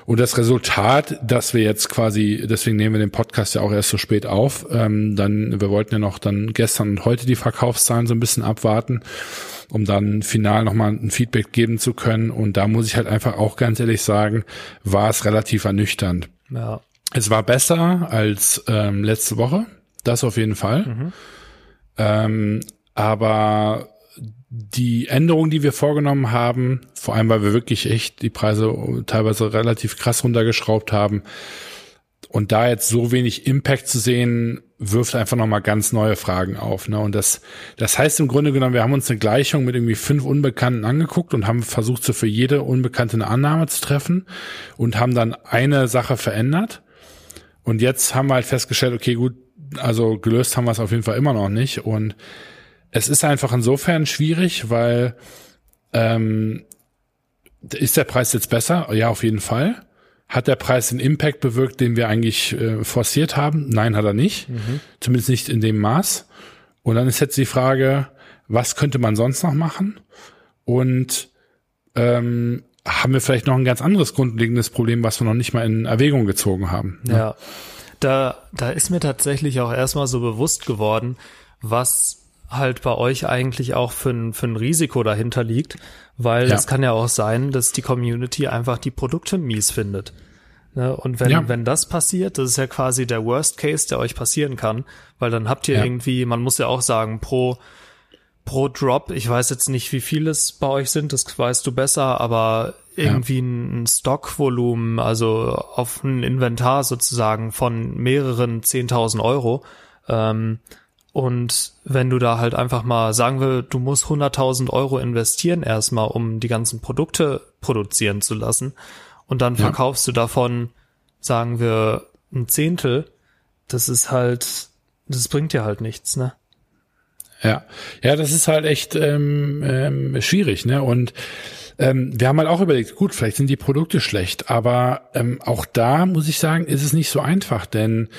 Und das Resultat, dass wir jetzt quasi, deswegen nehmen wir den Podcast ja auch erst so spät auf, ähm, dann, wir wollten ja noch dann gestern und heute die Verkaufszahlen so ein bisschen abwarten, um dann final nochmal ein Feedback geben zu können. Und da muss ich halt einfach auch ganz ehrlich sagen, war es relativ ernüchternd. Ja. Es war besser als ähm, letzte Woche, das auf jeden Fall. Mhm. Ähm, aber die Änderungen, die wir vorgenommen haben, vor allem weil wir wirklich echt die Preise teilweise relativ krass runtergeschraubt haben und da jetzt so wenig Impact zu sehen, wirft einfach nochmal ganz neue Fragen auf. Ne? Und das, das heißt im Grunde genommen, wir haben uns eine Gleichung mit irgendwie fünf Unbekannten angeguckt und haben versucht, so für jede Unbekannte eine Annahme zu treffen und haben dann eine Sache verändert. Und jetzt haben wir halt festgestellt, okay, gut, also gelöst haben wir es auf jeden Fall immer noch nicht. Und es ist einfach insofern schwierig, weil ähm, ist der Preis jetzt besser? Ja, auf jeden Fall. Hat der Preis den Impact bewirkt, den wir eigentlich äh, forciert haben? Nein, hat er nicht. Mhm. Zumindest nicht in dem Maß. Und dann ist jetzt die Frage, was könnte man sonst noch machen? Und ähm, haben wir vielleicht noch ein ganz anderes grundlegendes Problem, was wir noch nicht mal in Erwägung gezogen haben? Ne? Ja, da, da ist mir tatsächlich auch erstmal so bewusst geworden, was halt bei euch eigentlich auch für ein, für ein Risiko dahinter liegt, weil es kann ja auch sein, dass die Community einfach die Produkte mies findet. Ne? Und wenn, ja. wenn das passiert, das ist ja quasi der Worst Case, der euch passieren kann, weil dann habt ihr ja. irgendwie, man muss ja auch sagen, pro, pro Drop, ich weiß jetzt nicht, wie viel es bei euch sind, das weißt du besser, aber irgendwie ja. ein Stockvolumen, also auf ein Inventar sozusagen von mehreren 10.000 Euro, ähm, und wenn du da halt einfach mal sagen wir, du musst 100.000 Euro investieren erstmal, um die ganzen Produkte produzieren zu lassen und dann verkaufst ja. du davon, sagen wir, ein Zehntel, das ist halt, das bringt dir halt nichts, ne? Ja, ja, das ist halt echt ähm, ähm, schwierig, ne? Und ähm, wir haben halt auch überlegt, gut, vielleicht sind die Produkte schlecht, aber ähm, auch da muss ich sagen, ist es nicht so einfach, denn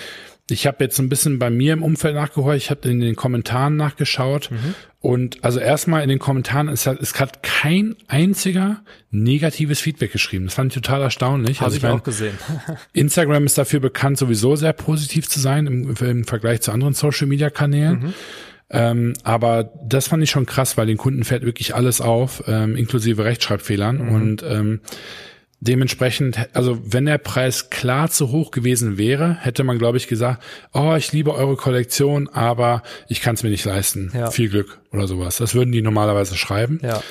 ich habe jetzt ein bisschen bei mir im Umfeld nachgehört, ich habe in den Kommentaren nachgeschaut mhm. und also erstmal in den Kommentaren ist halt, es hat kein einziger negatives Feedback geschrieben. Das fand ich total erstaunlich. Habe also ich, ich mein, auch gesehen. Instagram ist dafür bekannt, sowieso sehr positiv zu sein im, im Vergleich zu anderen Social Media Kanälen. Mhm. Ähm, aber das fand ich schon krass, weil den Kunden fällt wirklich alles auf, ähm, inklusive Rechtschreibfehlern mhm. und ähm, Dementsprechend, also wenn der Preis klar zu hoch gewesen wäre, hätte man, glaube ich, gesagt, oh, ich liebe eure Kollektion, aber ich kann es mir nicht leisten. Ja. Viel Glück oder sowas. Das würden die normalerweise schreiben. Ja.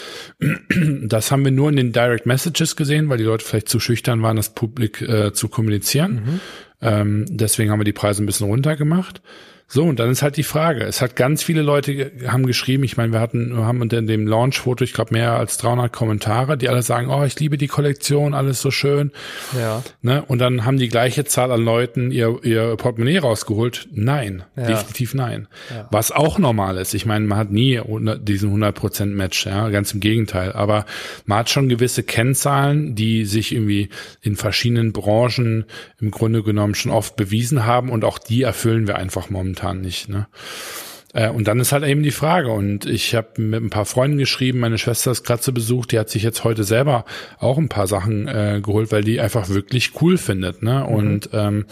Das haben wir nur in den Direct Messages gesehen, weil die Leute vielleicht zu schüchtern waren, das Publik äh, zu kommunizieren. Mhm. Ähm, deswegen haben wir die Preise ein bisschen runtergemacht. So, und dann ist halt die Frage. Es hat ganz viele Leute haben geschrieben, ich meine, wir hatten, wir haben unter dem Launch-Foto, ich glaube, mehr als 300 Kommentare, die alle sagen, oh, ich liebe die Kollektion, alles so schön. Ja. Ne? Und dann haben die gleiche Zahl an Leuten ihr, ihr Portemonnaie rausgeholt. Nein, ja. definitiv nein. Ja. Was auch normal ist. Ich meine, man hat nie diesen 100% Match, ja, ganz im Gegenteil. Aber man hat schon gewisse Kennzahlen, die sich irgendwie in verschiedenen Branchen im Grunde genommen schon oft bewiesen haben und auch die erfüllen wir einfach momentan momentan nicht. Ne? Äh, und dann ist halt eben die Frage. Und ich habe mit ein paar Freunden geschrieben, meine Schwester ist gerade zu Besuch, die hat sich jetzt heute selber auch ein paar Sachen äh, geholt, weil die einfach wirklich cool findet. Ne? Mhm. Und ähm,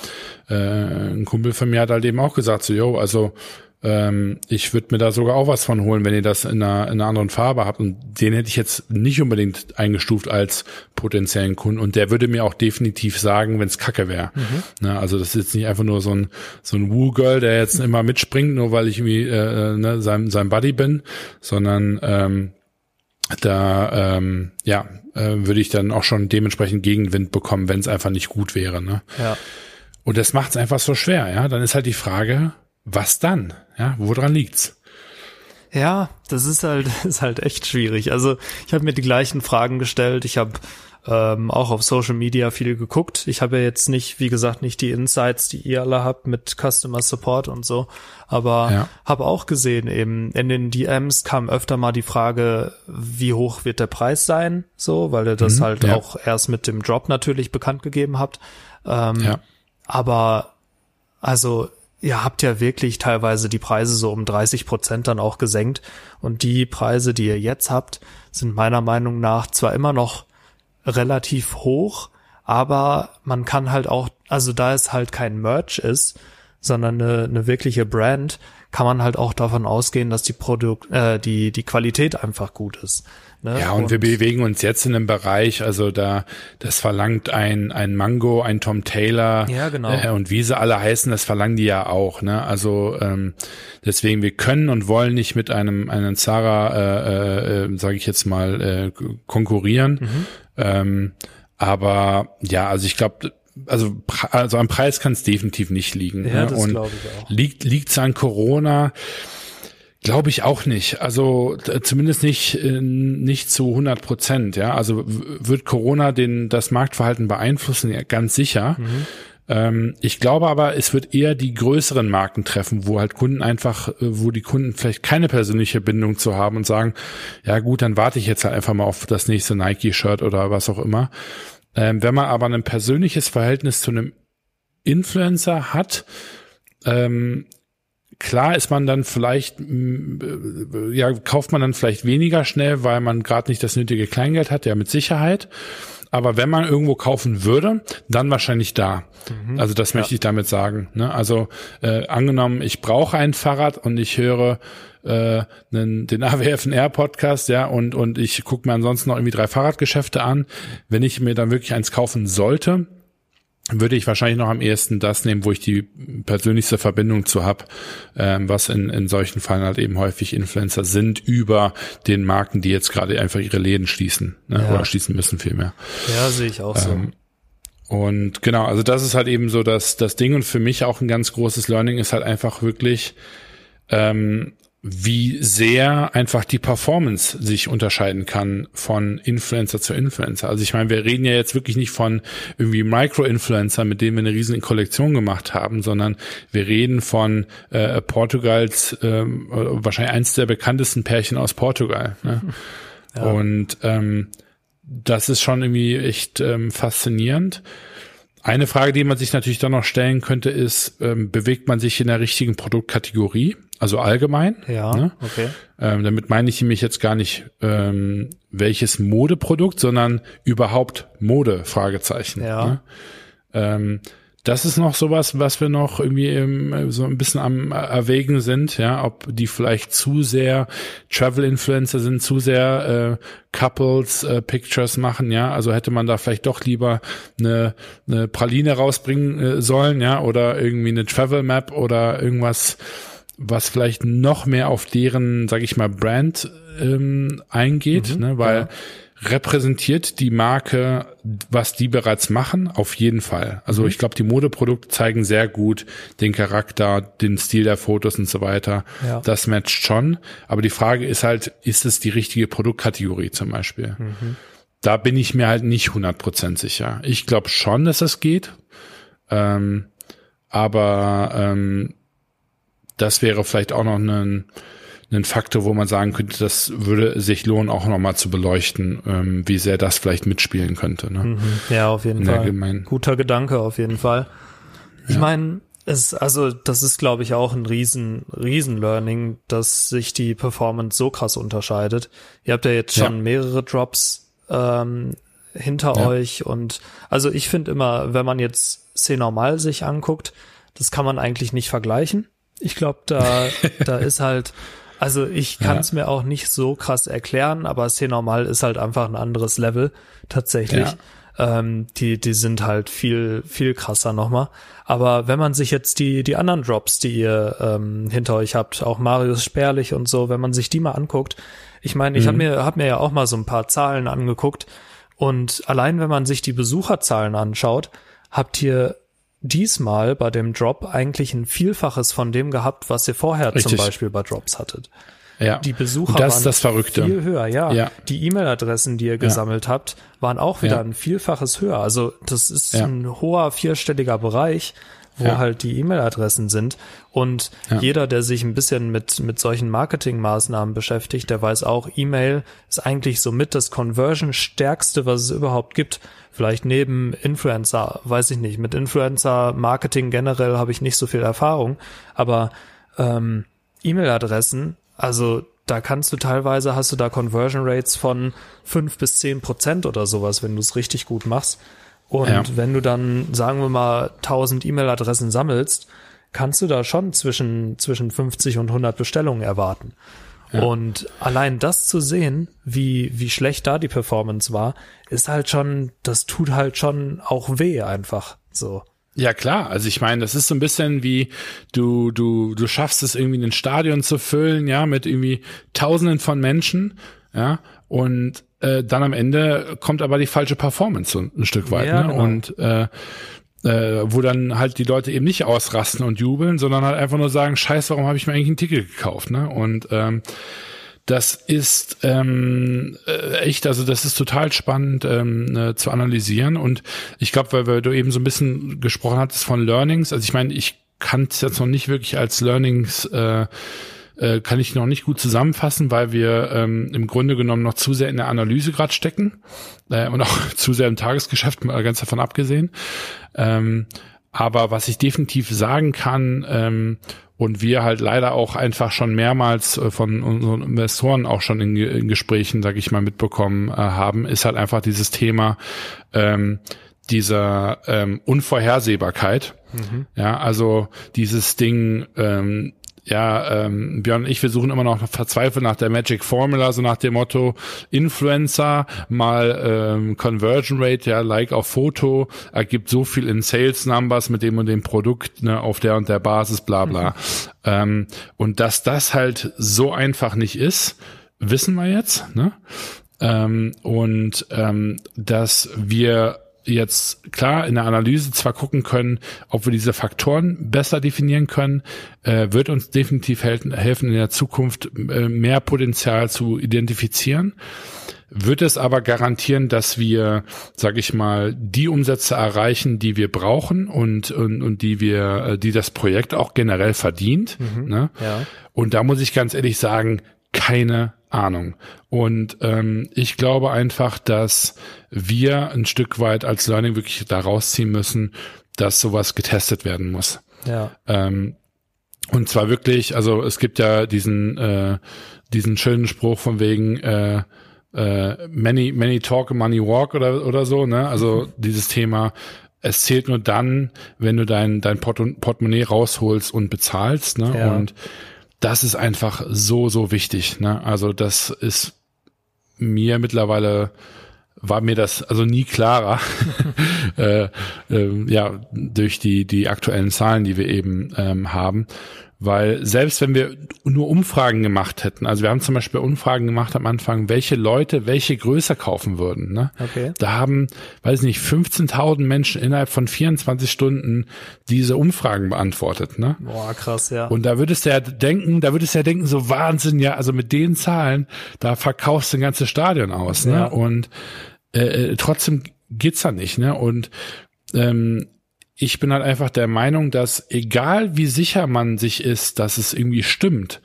äh, ein Kumpel von mir hat halt eben auch gesagt, so, yo, also ähm, ich würde mir da sogar auch was von holen, wenn ihr das in einer, in einer anderen Farbe habt. Und den hätte ich jetzt nicht unbedingt eingestuft als potenziellen Kunden. Und der würde mir auch definitiv sagen, wenn es Kacke wäre. Mhm. Ne, also das ist jetzt nicht einfach nur so ein so ein Woo-Girl, der jetzt immer mitspringt, nur weil ich irgendwie äh, äh, ne, sein, sein Buddy bin, sondern ähm, da ähm, ja äh, würde ich dann auch schon dementsprechend Gegenwind bekommen, wenn es einfach nicht gut wäre. Ne? Ja. Und das macht es einfach so schwer. Ja, dann ist halt die Frage, was dann? Ja, woran liegt's? Ja, das ist halt ist halt echt schwierig. Also ich habe mir die gleichen Fragen gestellt. Ich habe ähm, auch auf Social Media viel geguckt. Ich habe ja jetzt nicht, wie gesagt, nicht die Insights, die ihr alle habt mit Customer Support und so, aber ja. habe auch gesehen, eben in den DMs kam öfter mal die Frage, wie hoch wird der Preis sein, so, weil ihr das mhm, halt ja. auch erst mit dem Drop natürlich bekannt gegeben habt. Ähm, ja. Aber also ihr habt ja wirklich teilweise die Preise so um 30 Prozent dann auch gesenkt. Und die Preise, die ihr jetzt habt, sind meiner Meinung nach zwar immer noch relativ hoch, aber man kann halt auch, also da es halt kein Merch ist, sondern eine, eine wirkliche Brand, kann man halt auch davon ausgehen, dass die Produkt, äh, die die Qualität einfach gut ist. Ne? Ja, und, und, wir bewegen uns jetzt in einem Bereich, also da, das verlangt ein, ein Mango, ein Tom Taylor ja, genau. äh, und wie sie alle heißen, das verlangen die ja auch. Ne? Also ähm, deswegen, wir können und wollen nicht mit einem, einem Zara, äh, äh, sage ich jetzt mal, äh, konkurrieren. Mhm. Ähm, aber ja, also ich glaube, also, also am Preis kann es definitiv nicht liegen. Ja, ne? das glaube ich auch. Liegt liegt's an Corona? Glaube ich auch nicht. Also zumindest nicht äh, nicht zu 100 Prozent. Ja, also wird Corona den das Marktverhalten beeinflussen? Ja, ganz sicher. Mhm. Ähm, ich glaube aber, es wird eher die größeren Marken treffen, wo halt Kunden einfach, äh, wo die Kunden vielleicht keine persönliche Bindung zu haben und sagen, ja gut, dann warte ich jetzt halt einfach mal auf das nächste Nike-Shirt oder was auch immer. Ähm, wenn man aber ein persönliches Verhältnis zu einem Influencer hat, ähm, klar ist man dann vielleicht, mm, ja, kauft man dann vielleicht weniger schnell, weil man gerade nicht das nötige Kleingeld hat, ja, mit Sicherheit. Aber wenn man irgendwo kaufen würde, dann wahrscheinlich da. Mhm. Also das möchte ja. ich damit sagen. Ne? Also äh, angenommen, ich brauche ein Fahrrad und ich höre äh, den, den AWFNR Podcast, ja, und und ich gucke mir ansonsten noch irgendwie drei Fahrradgeschäfte an. Wenn ich mir dann wirklich eins kaufen sollte, würde ich wahrscheinlich noch am ehesten das nehmen, wo ich die persönlichste Verbindung zu hab, ähm, was in, in solchen Fällen halt eben häufig Influencer sind über den Marken, die jetzt gerade einfach ihre Läden schließen ne, ja. oder schließen müssen vielmehr. Ja, sehe ich auch ähm, so. Und genau, also das ist halt eben so das, das Ding und für mich auch ein ganz großes Learning ist halt einfach wirklich ähm, wie sehr einfach die Performance sich unterscheiden kann von Influencer zu Influencer. Also ich meine, wir reden ja jetzt wirklich nicht von irgendwie Micro-Influencer, mit denen wir eine riesen Kollektion gemacht haben, sondern wir reden von äh, Portugals, äh, wahrscheinlich eins der bekanntesten Pärchen aus Portugal. Ne? Ja. Und ähm, das ist schon irgendwie echt ähm, faszinierend. Eine Frage, die man sich natürlich dann noch stellen könnte, ist, ähm, bewegt man sich in der richtigen Produktkategorie? Also allgemein. Ja, ne? okay. Ähm, damit meine ich nämlich jetzt gar nicht ähm, welches Modeprodukt, sondern überhaupt Mode, Fragezeichen. Ja. Ne? Ähm, das ist noch sowas, was wir noch irgendwie ähm, so ein bisschen am erwägen sind, ja, ob die vielleicht zu sehr Travel-Influencer sind, zu sehr äh, Couples äh, Pictures machen, ja, also hätte man da vielleicht doch lieber eine, eine Praline rausbringen äh, sollen, ja, oder irgendwie eine Travel Map oder irgendwas was vielleicht noch mehr auf deren, sag ich mal, Brand ähm, eingeht, mhm, ne, weil ja. repräsentiert die Marke, was die bereits machen, auf jeden Fall. Also mhm. ich glaube, die Modeprodukte zeigen sehr gut den Charakter, den Stil der Fotos und so weiter. Ja. Das matcht schon. Aber die Frage ist halt, ist es die richtige Produktkategorie zum Beispiel? Mhm. Da bin ich mir halt nicht 100% sicher. Ich glaube schon, dass das geht. Ähm, aber ähm, das wäre vielleicht auch noch ein, ein Faktor, wo man sagen könnte, das würde sich lohnen, auch nochmal zu beleuchten, ähm, wie sehr das vielleicht mitspielen könnte. Ne? Mhm. Ja, auf jeden Fall. Allgemein. Guter Gedanke, auf jeden Fall. Ich ja. meine, es, also das ist, glaube ich, auch ein riesen, riesen Learning, dass sich die Performance so krass unterscheidet. Ihr habt ja jetzt schon ja. mehrere Drops ähm, hinter ja. euch und also ich finde immer, wenn man jetzt C normal sich anguckt, das kann man eigentlich nicht vergleichen. Ich glaube, da, da ist halt, also ich kann es ja. mir auch nicht so krass erklären, aber C normal ist halt einfach ein anderes Level tatsächlich. ähm, die, die sind halt viel, viel krasser nochmal. Aber wenn man sich jetzt die, die anderen Drops, die ihr ähm, hinter euch habt, auch Marius Spärlich und so, wenn man sich die mal anguckt, ich meine, ich mhm. habe mir, hab mir ja auch mal so ein paar Zahlen angeguckt und allein wenn man sich die Besucherzahlen anschaut, habt ihr diesmal bei dem Drop eigentlich ein Vielfaches von dem gehabt, was ihr vorher Richtig. zum Beispiel bei Drops hattet. Ja. Die Besucher das waren das Verrückte. viel höher, ja. ja. Die E-Mail-Adressen, die ihr gesammelt ja. habt, waren auch wieder ja. ein Vielfaches höher. Also das ist ein hoher vierstelliger Bereich, wo ja. halt die E-Mail-Adressen sind. Und ja. jeder, der sich ein bisschen mit, mit solchen Marketingmaßnahmen beschäftigt, der weiß auch, E-Mail ist eigentlich somit das Conversion-stärkste, was es überhaupt gibt. Vielleicht neben Influencer, weiß ich nicht. Mit Influencer-Marketing generell habe ich nicht so viel Erfahrung. Aber ähm, E-Mail-Adressen, also da kannst du teilweise, hast du da Conversion Rates von fünf bis zehn Prozent oder sowas, wenn du es richtig gut machst. Und ja. wenn du dann, sagen wir mal, 1000 E-Mail-Adressen sammelst, kannst du da schon zwischen, zwischen 50 und 100 Bestellungen erwarten. Ja. Und allein das zu sehen, wie, wie schlecht da die Performance war, ist halt schon, das tut halt schon auch weh einfach, so. Ja klar, also ich meine, das ist so ein bisschen wie du du du schaffst es irgendwie ein Stadion zu füllen, ja, mit irgendwie Tausenden von Menschen, ja, und äh, dann am Ende kommt aber die falsche Performance so ein Stück weit. Ja, ne? Genau. Und äh, äh, wo dann halt die Leute eben nicht ausrasten und jubeln, sondern halt einfach nur sagen, scheiße, warum habe ich mir eigentlich ein Ticket gekauft? Ne? Und ähm, das ist ähm, äh, echt, also das ist total spannend ähm, äh, zu analysieren. Und ich glaube, weil, weil du eben so ein bisschen gesprochen hattest von Learnings, also ich meine, ich kann es jetzt noch nicht wirklich als Learnings äh, äh, kann ich noch nicht gut zusammenfassen, weil wir ähm, im Grunde genommen noch zu sehr in der Analyse gerade stecken äh, und auch zu sehr im Tagesgeschäft, mal ganz davon abgesehen. Ähm, aber was ich definitiv sagen kann, ähm, und wir halt leider auch einfach schon mehrmals äh, von unseren Investoren auch schon in, in Gesprächen, sag ich mal, mitbekommen äh, haben, ist halt einfach dieses Thema ähm, dieser ähm, Unvorhersehbarkeit. Mhm. Ja, also dieses Ding, ähm, ja, ähm, Björn und ich, wir suchen immer noch verzweifelt nach der Magic Formula, so nach dem Motto Influencer mal ähm, Conversion Rate, ja, Like auf Foto, ergibt so viel in Sales Numbers mit dem und dem Produkt, ne, auf der und der Basis, bla bla. Mhm. Ähm, und dass das halt so einfach nicht ist, wissen wir jetzt, ne? Ähm, und ähm, dass wir jetzt klar in der Analyse zwar gucken können, ob wir diese Faktoren besser definieren können, äh, wird uns definitiv helfen, helfen in der Zukunft äh, mehr Potenzial zu identifizieren. Wird es aber garantieren, dass wir, sage ich mal, die Umsätze erreichen, die wir brauchen und und, und die wir, äh, die das Projekt auch generell verdient. Mhm, ne? ja. Und da muss ich ganz ehrlich sagen, keine Ahnung. Und ähm, ich glaube einfach, dass wir ein Stück weit als Learning wirklich da rausziehen müssen, dass sowas getestet werden muss. Ja. Ähm, und zwar wirklich, also es gibt ja diesen äh, diesen schönen Spruch von wegen äh, äh, many many talk money walk oder oder so, ne? Also mhm. dieses Thema es zählt nur dann, wenn du dein dein Port Portemonnaie rausholst und bezahlst, ne? Ja. Und das ist einfach so, so wichtig. Ne? Also das ist mir mittlerweile war mir das also nie klarer, äh, äh, ja, durch die, die aktuellen Zahlen, die wir eben ähm, haben. Weil selbst wenn wir nur Umfragen gemacht hätten, also wir haben zum Beispiel Umfragen gemacht am Anfang, welche Leute welche Größe kaufen würden. Ne? Okay. Da haben, weiß nicht, 15.000 Menschen innerhalb von 24 Stunden diese Umfragen beantwortet. Ne? Boah, krass, ja. Und da würdest du ja denken, da würdest du ja denken, so Wahnsinn, ja, also mit den Zahlen, da verkaufst du ein ganzes Stadion aus. Ne? Ja. Und äh, äh trotzdem geht's da nicht. Ne? Und ähm, ich bin halt einfach der Meinung, dass egal wie sicher man sich ist, dass es irgendwie stimmt,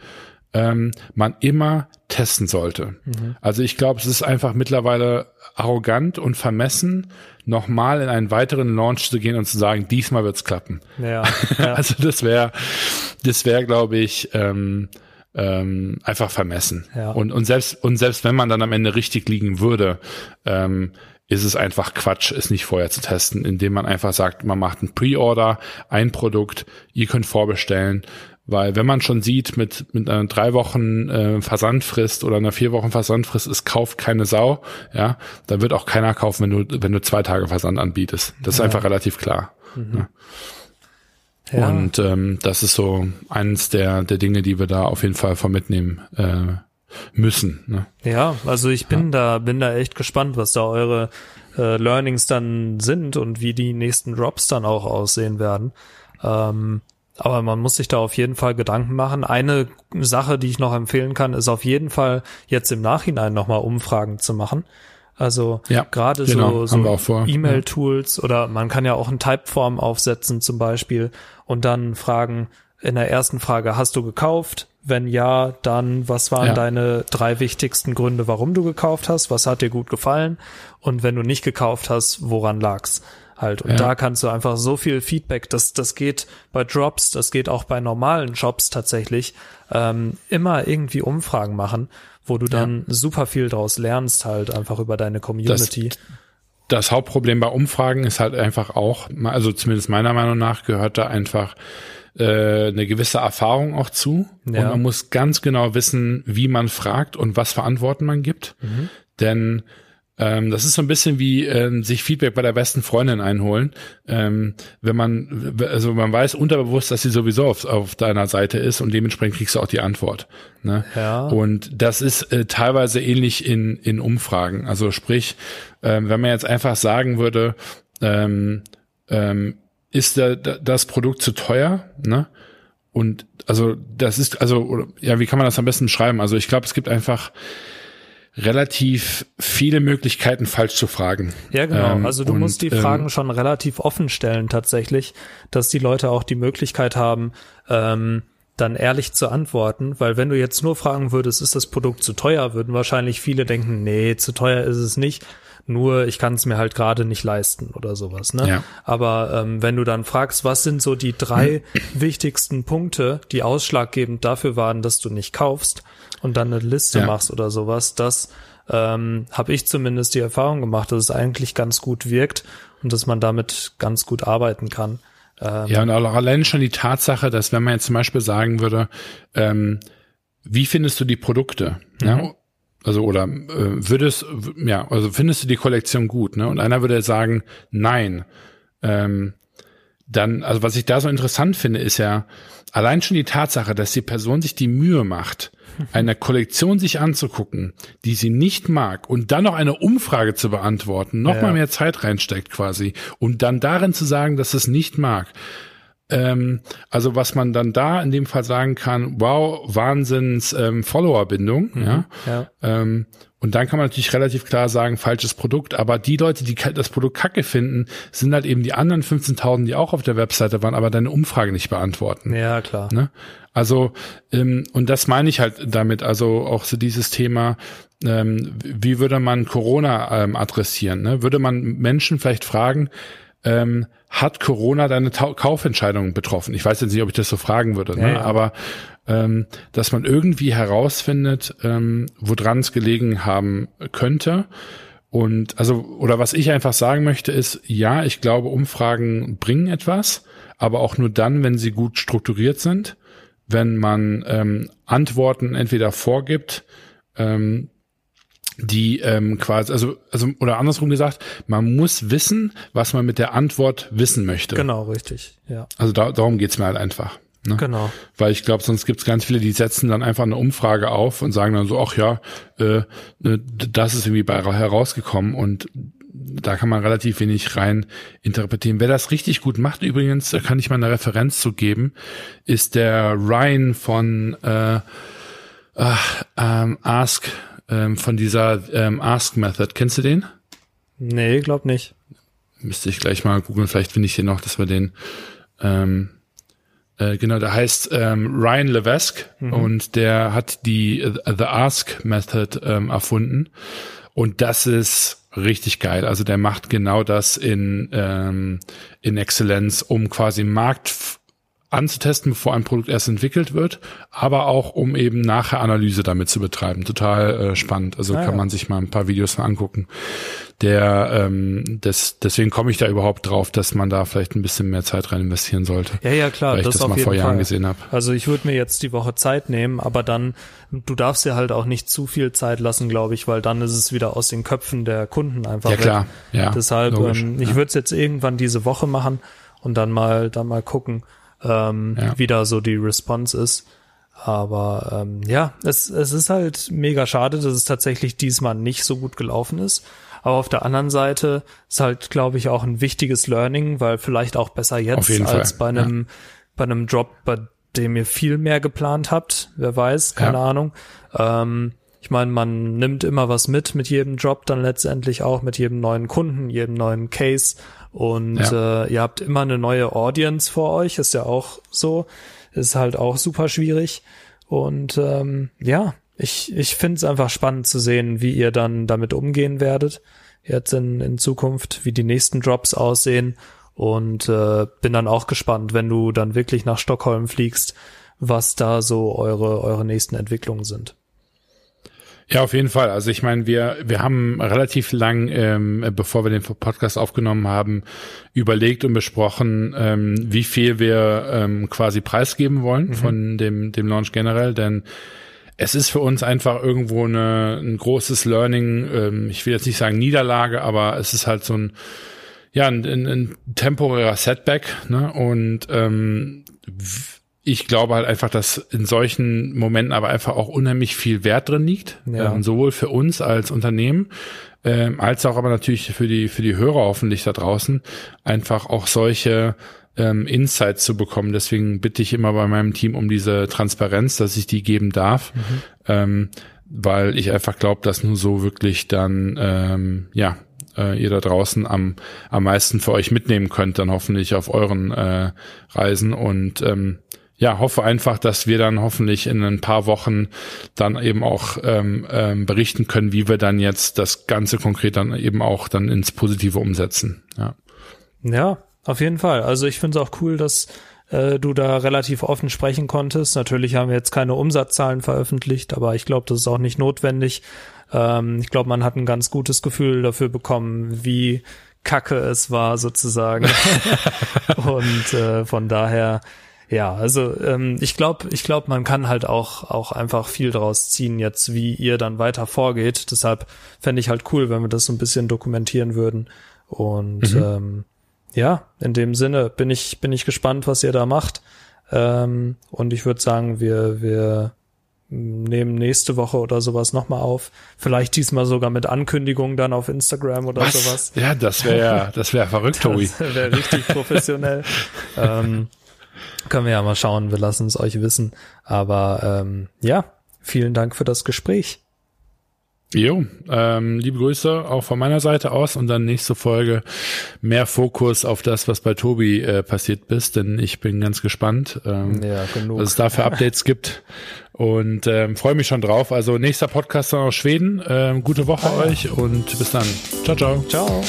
ähm, man immer testen sollte. Mhm. Also ich glaube, es ist einfach mittlerweile arrogant und vermessen, nochmal in einen weiteren Launch zu gehen und zu sagen, diesmal wird's klappen. Ja, ja. also das wäre, das wäre, glaube ich, ähm, ähm, einfach vermessen. Ja. Und, und selbst und selbst wenn man dann am Ende richtig liegen würde, ähm, ist es einfach Quatsch, es nicht vorher zu testen, indem man einfach sagt, man macht ein Pre-Order, ein Produkt, ihr könnt vorbestellen Weil wenn man schon sieht, mit, mit einer drei Wochen äh, Versandfrist oder einer vier Wochen Versandfrist, es kauft keine Sau, ja, dann wird auch keiner kaufen, wenn du, wenn du zwei Tage Versand anbietest. Das ist ja. einfach relativ klar. Mhm. Ja. Ja. Und ähm, das ist so eines der, der Dinge, die wir da auf jeden Fall von mitnehmen äh, müssen. Ne? Ja, also ich bin da, bin da echt gespannt, was da eure äh, Learnings dann sind und wie die nächsten Drops dann auch aussehen werden. Ähm, aber man muss sich da auf jeden Fall Gedanken machen. Eine Sache, die ich noch empfehlen kann, ist auf jeden Fall jetzt im Nachhinein nochmal Umfragen zu machen. Also ja, gerade genau, so, so E-Mail-Tools ja. oder man kann ja auch ein Typeform aufsetzen zum Beispiel und dann fragen, in der ersten Frage, hast du gekauft? Wenn ja, dann was waren ja. deine drei wichtigsten Gründe, warum du gekauft hast? Was hat dir gut gefallen? Und wenn du nicht gekauft hast, woran lag's? Halt. Und ja. da kannst du einfach so viel Feedback, das, das geht bei Drops, das geht auch bei normalen Jobs tatsächlich, ähm, immer irgendwie Umfragen machen, wo du dann ja. super viel draus lernst, halt einfach über deine Community. Das, das Hauptproblem bei Umfragen ist halt einfach auch, also zumindest meiner Meinung nach gehört da einfach äh, eine gewisse Erfahrung auch zu. Ja. Und man muss ganz genau wissen, wie man fragt und was für Antworten man gibt. Mhm. Denn ähm, das ist so ein bisschen wie ähm, sich Feedback bei der besten Freundin einholen. Ähm, wenn man, also man weiß unterbewusst, dass sie sowieso auf, auf deiner Seite ist und dementsprechend kriegst du auch die Antwort. Ne? Ja. Und das ist äh, teilweise ähnlich in, in Umfragen. Also sprich, ähm, wenn man jetzt einfach sagen würde, ähm, ähm, ist der, das Produkt zu teuer, ne? Und also das ist, also, ja, wie kann man das am besten schreiben? Also ich glaube, es gibt einfach relativ viele Möglichkeiten, falsch zu fragen. Ja, genau. Ähm, also du und, musst die Fragen ähm, schon relativ offen stellen tatsächlich, dass die Leute auch die Möglichkeit haben, ähm, dann ehrlich zu antworten, weil wenn du jetzt nur fragen würdest, ist das Produkt zu teuer, würden wahrscheinlich viele denken, nee, zu teuer ist es nicht nur ich kann es mir halt gerade nicht leisten oder sowas. Ne? Ja. Aber ähm, wenn du dann fragst, was sind so die drei wichtigsten Punkte, die ausschlaggebend dafür waren, dass du nicht kaufst und dann eine Liste ja. machst oder sowas, das ähm, habe ich zumindest die Erfahrung gemacht, dass es eigentlich ganz gut wirkt und dass man damit ganz gut arbeiten kann. Ähm, ja, und allein schon die Tatsache, dass wenn man jetzt zum Beispiel sagen würde, ähm, wie findest du die Produkte? Mhm. Ja? Also oder äh, würdest ja, also findest du die Kollektion gut, ne? Und einer würde sagen, nein. Ähm, dann, also was ich da so interessant finde, ist ja allein schon die Tatsache, dass die Person sich die Mühe macht, eine Kollektion sich anzugucken, die sie nicht mag und dann noch eine Umfrage zu beantworten, noch ja. mal mehr Zeit reinsteckt quasi und dann darin zu sagen, dass es nicht mag. Ähm, also was man dann da in dem Fall sagen kann, wow, Wahnsinns ähm, Followerbindung, mhm, ja. ja. Ähm, und dann kann man natürlich relativ klar sagen, falsches Produkt. Aber die Leute, die das Produkt kacke finden, sind halt eben die anderen 15.000, die auch auf der Webseite waren, aber deine Umfrage nicht beantworten. Ja, klar. Ne? Also, ähm, und das meine ich halt damit, also auch so dieses Thema, ähm, wie würde man Corona ähm, adressieren? Ne? Würde man Menschen vielleicht fragen, ähm, hat Corona deine Ta Kaufentscheidung betroffen? Ich weiß jetzt nicht, ob ich das so fragen würde, ne? ja, ja. aber ähm, dass man irgendwie herausfindet, ähm, woran es gelegen haben könnte. Und also, oder was ich einfach sagen möchte, ist, ja, ich glaube, Umfragen bringen etwas, aber auch nur dann, wenn sie gut strukturiert sind, wenn man ähm, Antworten entweder vorgibt, ähm, die ähm, quasi, also, also, oder andersrum gesagt, man muss wissen, was man mit der Antwort wissen möchte. Genau, richtig, ja. Also da, darum geht's mir halt einfach. Ne? Genau. Weil ich glaube, sonst gibt's ganz viele, die setzen dann einfach eine Umfrage auf und sagen dann so, ach ja, äh, ne, das ist irgendwie bei herausgekommen und da kann man relativ wenig rein interpretieren. Wer das richtig gut macht, übrigens, da kann ich mal eine Referenz zu geben, ist der Ryan von äh, äh, ähm, Ask ähm, von dieser ähm, Ask Method. Kennst du den? Nee, glaub nicht. Müsste ich gleich mal googeln, vielleicht finde ich hier noch, dass wir den ähm, äh, genau, der heißt ähm, Ryan Levesque mhm. und der hat die uh, The Ask Method ähm, erfunden und das ist richtig geil. Also der macht genau das in ähm, in Exzellenz, um quasi Markt anzutesten, bevor ein Produkt erst entwickelt wird, aber auch um eben nachher Analyse damit zu betreiben. Total äh, spannend. Also ah, kann ja. man sich mal ein paar Videos mal angucken. Der ähm, des, deswegen komme ich da überhaupt drauf, dass man da vielleicht ein bisschen mehr Zeit rein investieren sollte. Ja, ja, klar. Weil ich das, das mal vor Jahren Fall. gesehen habe. Also ich würde mir jetzt die Woche Zeit nehmen, aber dann, du darfst dir halt auch nicht zu viel Zeit lassen, glaube ich, weil dann ist es wieder aus den Köpfen der Kunden einfach. Ja, klar. Weg. Ja, Deshalb, ähm, ich ja. würde es jetzt irgendwann diese Woche machen und dann mal, dann mal gucken ähm, ja. wie da so die Response ist. Aber ähm, ja, es, es ist halt mega schade, dass es tatsächlich diesmal nicht so gut gelaufen ist. Aber auf der anderen Seite ist halt, glaube ich, auch ein wichtiges Learning, weil vielleicht auch besser jetzt als Fall. bei einem, ja. bei einem Drop, bei dem ihr viel mehr geplant habt. Wer weiß, keine ja. Ahnung. Ähm, ich meine, man nimmt immer was mit mit jedem Drop, dann letztendlich auch mit jedem neuen Kunden, jedem neuen Case und ja. äh, ihr habt immer eine neue Audience vor euch, ist ja auch so. Ist halt auch super schwierig. Und ähm, ja, ich, ich finde es einfach spannend zu sehen, wie ihr dann damit umgehen werdet. Jetzt in, in Zukunft, wie die nächsten Drops aussehen. Und äh, bin dann auch gespannt, wenn du dann wirklich nach Stockholm fliegst, was da so eure, eure nächsten Entwicklungen sind. Ja, auf jeden Fall. Also ich meine, wir, wir haben relativ lang, ähm, bevor wir den Podcast aufgenommen haben, überlegt und besprochen, ähm, wie viel wir ähm, quasi preisgeben wollen mhm. von dem, dem Launch generell, denn es ist für uns einfach irgendwo eine, ein großes Learning. Ähm, ich will jetzt nicht sagen Niederlage, aber es ist halt so ein, ja, ein, ein, ein temporärer Setback. Ne? Und ähm, ich glaube halt einfach, dass in solchen Momenten aber einfach auch unheimlich viel Wert drin liegt, ja. ähm, sowohl für uns als Unternehmen, ähm, als auch aber natürlich für die für die Hörer hoffentlich da draußen einfach auch solche ähm, Insights zu bekommen. Deswegen bitte ich immer bei meinem Team um diese Transparenz, dass ich die geben darf, mhm. ähm, weil ich einfach glaube, dass nur so wirklich dann ähm, ja äh, ihr da draußen am am meisten für euch mitnehmen könnt, dann hoffentlich auf euren äh, Reisen und ähm, ja, hoffe einfach, dass wir dann hoffentlich in ein paar Wochen dann eben auch ähm, ähm, berichten können, wie wir dann jetzt das Ganze konkret dann eben auch dann ins Positive umsetzen. Ja, ja auf jeden Fall. Also ich finde es auch cool, dass äh, du da relativ offen sprechen konntest. Natürlich haben wir jetzt keine Umsatzzahlen veröffentlicht, aber ich glaube, das ist auch nicht notwendig. Ähm, ich glaube, man hat ein ganz gutes Gefühl dafür bekommen, wie kacke es war sozusagen. Und äh, von daher ja, also ähm, ich glaube, ich glaube, man kann halt auch auch einfach viel draus ziehen jetzt, wie ihr dann weiter vorgeht. Deshalb fände ich halt cool, wenn wir das so ein bisschen dokumentieren würden. Und mhm. ähm, ja, in dem Sinne bin ich bin ich gespannt, was ihr da macht. Ähm, und ich würde sagen, wir wir nehmen nächste Woche oder sowas nochmal auf. Vielleicht diesmal sogar mit Ankündigungen dann auf Instagram oder was? sowas. Ja, das wäre ja, das wäre verrückt, Tobi. Das wäre richtig professionell. ähm, können wir ja mal schauen, wir lassen es euch wissen. Aber ähm, ja, vielen Dank für das Gespräch. Jo, ähm, liebe Grüße auch von meiner Seite aus und dann nächste Folge mehr Fokus auf das, was bei Tobi äh, passiert bist, denn ich bin ganz gespannt, ähm, ja, was es da für Updates gibt und ähm, freue mich schon drauf. Also nächster Podcast dann aus Schweden. Ähm, gute Woche euch und bis dann. Ciao, ciao. Ciao.